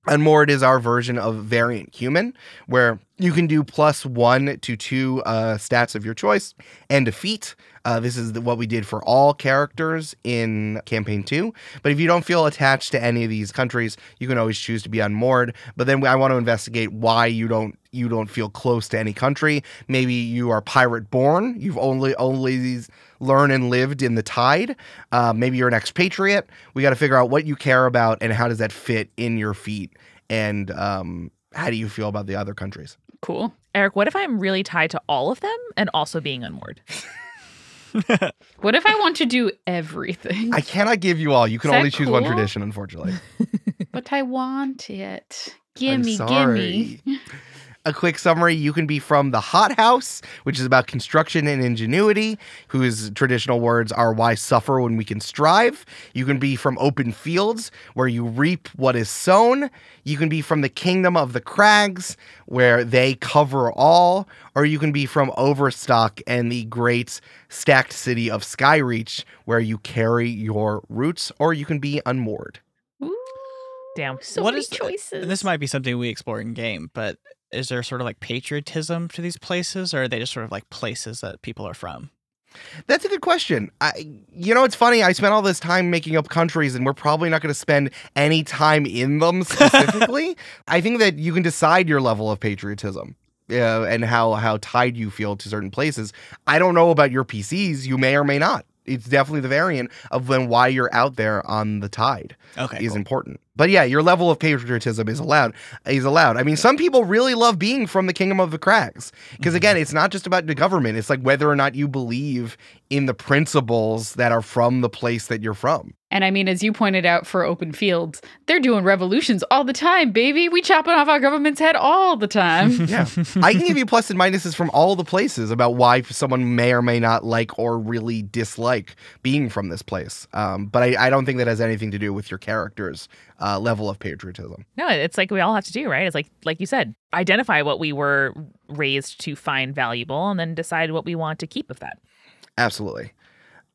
Unmoored is our version of variant human, where you can do plus one to two uh, stats of your choice and defeat. Uh, this is what we did for all characters in campaign two. But if you don't feel attached to any of these countries, you can always choose to be unmoored. But then I want to investigate why you don't you don't feel close to any country. Maybe you are pirate born. You've only only learned and lived in the tide. Uh, maybe you're an expatriate. We got to figure out what you care about and how does that fit in your feet. And um, how do you feel about the other countries? Cool. Eric, what if I'm really tied to all of them and also being unmoored? What if I want to do everything? I cannot give you all. You can only choose one tradition, unfortunately. but I want it. I'm Gimme, gimme. A quick summary you can be from the hothouse, which is about construction and ingenuity, whose traditional words are why suffer when we can strive. You can be from Open Fields, where you reap what is sown. You can be from the Kingdom of the Crags, where they cover all. Or you can be from Overstock and the great stacked city of Skyreach, where you carry your roots. Or you can be unmoored. Ooh, Damn. so What many is uh, choices. This might be something we explore in game, but is there sort of like patriotism to these places, or are they just sort of like places that people are from? That's a good question. I, you know, it's funny. I spent all this time making up countries, and we're probably not going to spend any time in them specifically. I think that you can decide your level of patriotism. Uh, and how how tied you feel to certain places. I don't know about your PCs. You may or may not. It's definitely the variant of when why you're out there on the tide Okay. is cool. important. But yeah, your level of patriotism is allowed. Is allowed. I mean, some people really love being from the Kingdom of the Crags because Mm-hmm. again, it's not just about the government. It's like whether or not you believe in the principles that are from the place that you're from. and I mean, as you pointed out for open fields, they're doing revolutions all the time, baby. We chopping off our government's head all the time. Yeah, I can give you plus and minuses from all the places about why someone may or may not like or really dislike being from this place. Um, but I, I don't think that has anything to do with your character's uh, Uh, level of patriotism. No, it's like we all have to do, right? It's like like you said, identify what we were raised to find valuable and then decide what we want to keep of that. Absolutely.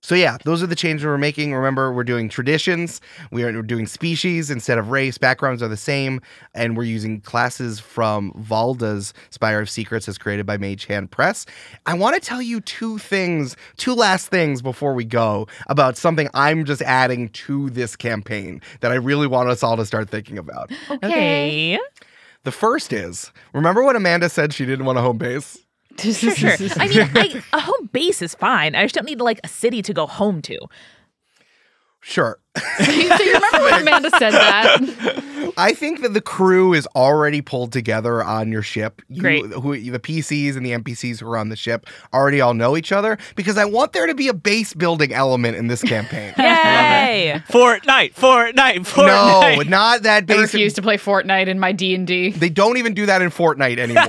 So yeah, those are the changes we're making. Remember, we're doing traditions. We are we're doing species instead of race. Backgrounds are the same, and we're using classes from Valda's Spire of Secrets, as created by Mage Hand Press. I want to tell you two things, two last things before we go about something I'm just adding to this campaign that I really want us all to start thinking about. Okay. The first is, remember when Amanda said she didn't want a home base? Sure, sure. I mean, I, a home base is fine. I just don't need like a city to go home to. Sure. so you remember when Amanda said that? I think that the crew is already pulled together on your ship. You, Great. Who, the PCs and the NPCs who are on the ship already all know each other because I want there to be a base building element in this campaign. Yay! Fortnite, Fortnite, no, Fortnite. not that base. I base. refuse to play Fortnite in my D and D. They don't even do that in Fortnite anymore.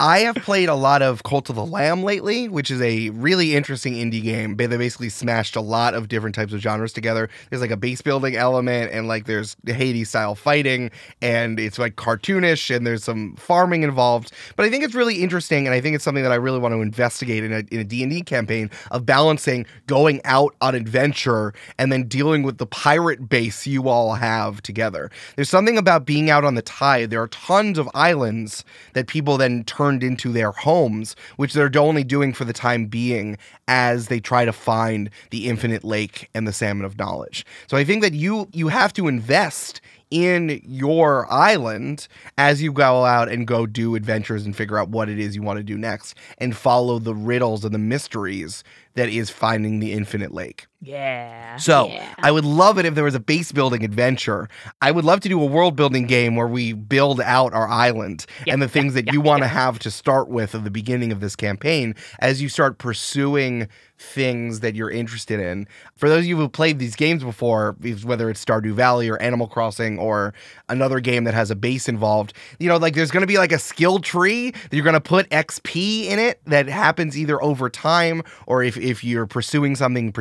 I have played a lot of Cult of the Lamb lately, which is a really interesting indie game. They basically smashed a lot of different types of genres together. There's like a base building element, and like there's Hades style fighting, and it's like cartoonish, and there's some farming involved. But I think it's really interesting, and I think it's something that I really want to investigate in a in a D&D campaign of balancing going out on adventure and then dealing with the pirate base you all have together. There's something about being out on the tide. There are tons of islands that people then turned into their homes, which they're only doing for the time being as they try to find the infinite lake and the salmon of knowledge. So I think that you you have to invest in your island as you go out and go do adventures and figure out what it is you want to do next and follow the riddles and the mysteries that is finding the infinite lake. Yeah. So Yeah. I would love it if there was a base building adventure. I would love to do a world building game where we build out our island and the things that you want to have to start with at the beginning of this campaign as you start pursuing things that you're interested in. For those of you who played these games before, whether it's Stardew Valley or Animal Crossing or another game that has a base involved, you know, like there's going to be like a skill tree that you're going to put XP in it that happens either over time or if, if you're pursuing something in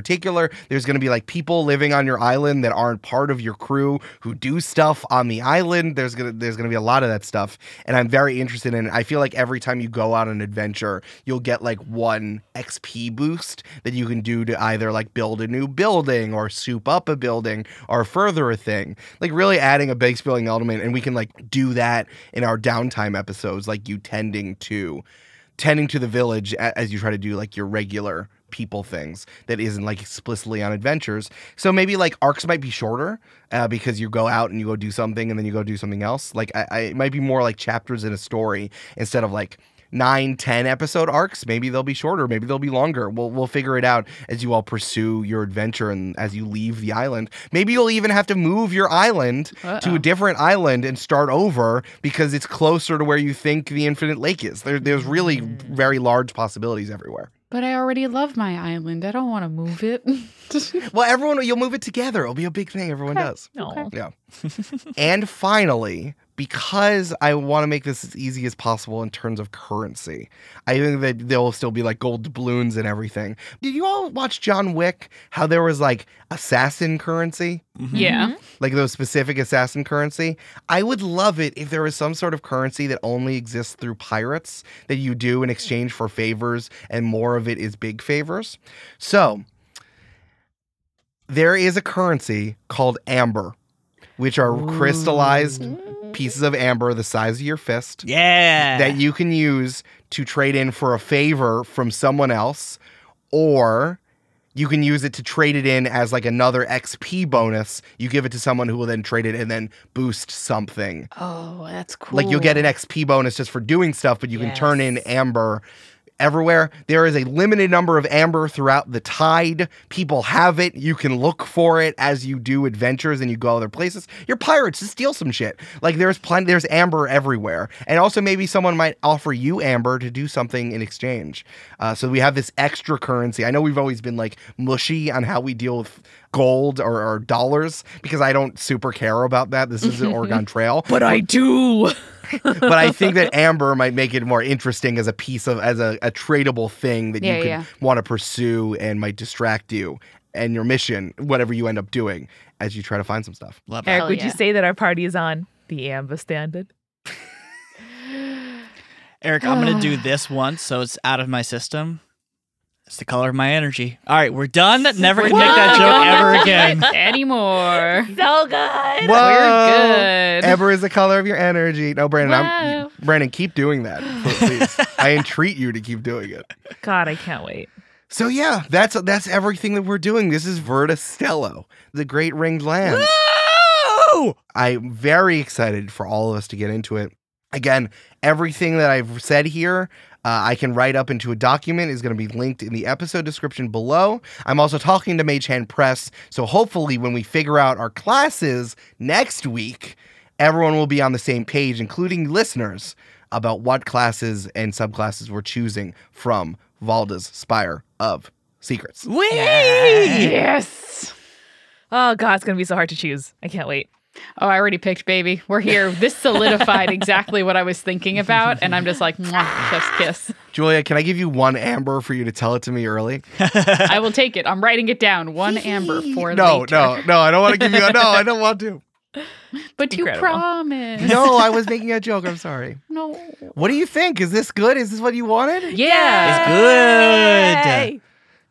there's going to be like people living on your island that aren't part of your crew who do stuff on the island. There's going to there's to be a lot of that stuff and I'm very interested in it. I feel like every time you go on an adventure, you'll get like one XP boost that you can do to either like build a new building or soup up a building or further a thing. Like really adding a base building element and we can like do that in our downtime episodes like you tending to tending to the village as you try to do like your regular people things that isn't like explicitly on adventures. So maybe like arcs might be shorter uh, because you go out and you go do something and then you go do something else. Like I, I it might be more like chapters in a story instead of like nine, ten episode arcs. Maybe they'll be shorter. Maybe they'll be longer. We'll we'll figure it out as you all pursue your adventure and as you leave the island. Maybe you'll even have to move your island to Uh-oh. a different island and start over because it's closer to where you think the infinite lake is. There, there's really very large possibilities everywhere. But I already love my island. I don't want to move it. Well, everyone, you'll move it together. It'll be a big thing. Everyone Okay. does. No. Yeah. And finally, because I want to make this as easy as possible in terms of currency, I think that there will still be like gold doubloons and everything. Did you all watch John Wick? How there was like assassin currency? Mm-hmm. yeah. Mm-hmm. like those specific assassin currency. I would love it if there was some sort of currency that only exists through pirates that you do in exchange for favors, and more of it is big favors. So there is a currency called amber, which are crystallized pieces of amber the size of your fist Yeah. that you can use to trade in for a favor from someone else, or you can use it to trade it in as like another XP bonus. You give it to someone who will then trade it and then boost something. Oh, that's cool. Like you'll get an XP bonus just for doing stuff, but you can turn in amber everywhere. There is a limited number of amber throughout the tide. People have it. You can look for it as you do adventures and you go other places. You're pirates to steal some shit. Like there's plenty there's amber everywhere. And also maybe someone might offer you amber to do something in exchange. Uh, so we have this extra currency. I know we've always been like mushy on how we deal with gold or, or dollars because I don't super care about that. This is an Oregon Trail But I do. but I think that amber might make it more interesting as a piece of as a, a tradable thing that Yeah, you could yeah. want to pursue and might distract you and your mission, whatever you end up doing as you try to find some stuff. Love. Eric, Hell would yeah. you say that our party is on the AMBA standard? Eric, I'm gonna do this once, so it's out of my system. It's the color of my energy. All right, we're done. Never We're make that joke ever do again. it Anymore. So good. Whoa! We're good. Amber is the color of your energy. No, Brandon, I'm, Wow. Brandon, keep doing that, please. I entreat you to keep doing it. God, I can't wait. So yeah, that's that's everything that we're doing. This is Verda Stello, the Great Ringed Land. Woo! I'm very excited for all of us to get into it. Again, everything that I've said here, uh, I can write up into a document is going to be linked in the episode description below. I'm also talking to Mage Hand Press, so hopefully, when we figure out our classes next week, everyone will be on the same page, including listeners, about what classes and subclasses we're choosing from Valda's Spire of Secrets. Whee! Yes. Oh God, it's gonna be so hard to choose. I can't wait. Oh, I already picked baby. We're here. This solidified exactly what I was thinking about, and I'm just like, Mwah, chef's kiss. Julia, can I give you one amber for you to tell it to me early? I will take it. I'm writing it down. One amber for no, later. no, no. I don't want to give you. a No, I don't want to. But you Incredible. promised. No, I was making a joke. I'm sorry. No. What do you think? Is this good? Is this what you wanted? Yeah. It's good. Yay.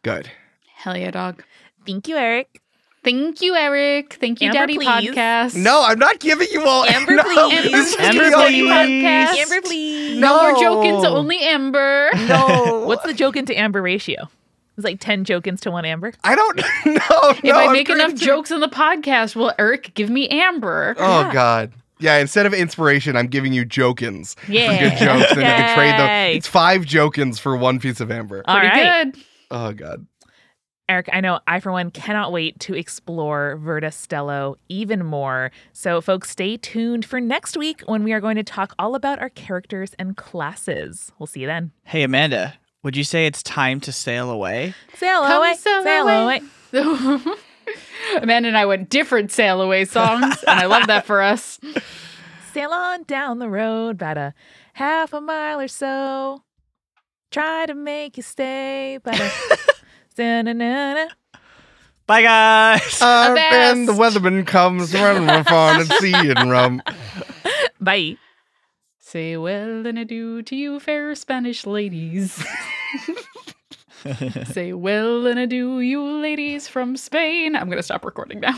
Good. Hell yeah, dog. Thank you, Eric. Thank you, Eric. Thank you, Amber, Daddy please. Podcast. No, I'm not giving you all. Amber, no, please. this is Amber, gonna be all please. Podcast. Amber, please. No, more No. jokings, only Amber. No. What's the Jokin to Amber ratio? It's like ten Jokins to one Amber. I don't know. If no, I I'm make enough to- jokes on the podcast, will Eric give me Amber? Oh God. Yeah, instead of inspiration, I'm giving you jokins for Yeah. good jokes, and you can trade them. It's five jokins for one piece of amber. All Pretty right. good. Oh God. Eric, I know I, for one, cannot wait to explore Verda Stello even more. So, folks, stay tuned for next week when we are going to talk all about our characters and classes. We'll see you then. Hey, Amanda, would you say it's time to sail away? Sail Come away, sail sail away. away. Amanda and I went different sail away songs, and I love that for us. Sail on down the road about a half a mile or so. Try to make you stay, but a Da-na-na-na. Bye, guys. Uh, Avast. and the weatherman comes running from far and sea and rum. Bye. Say well and adieu to you, fair Spanish ladies. Say well and adieu, you ladies from Spain. I'm going to stop recording now.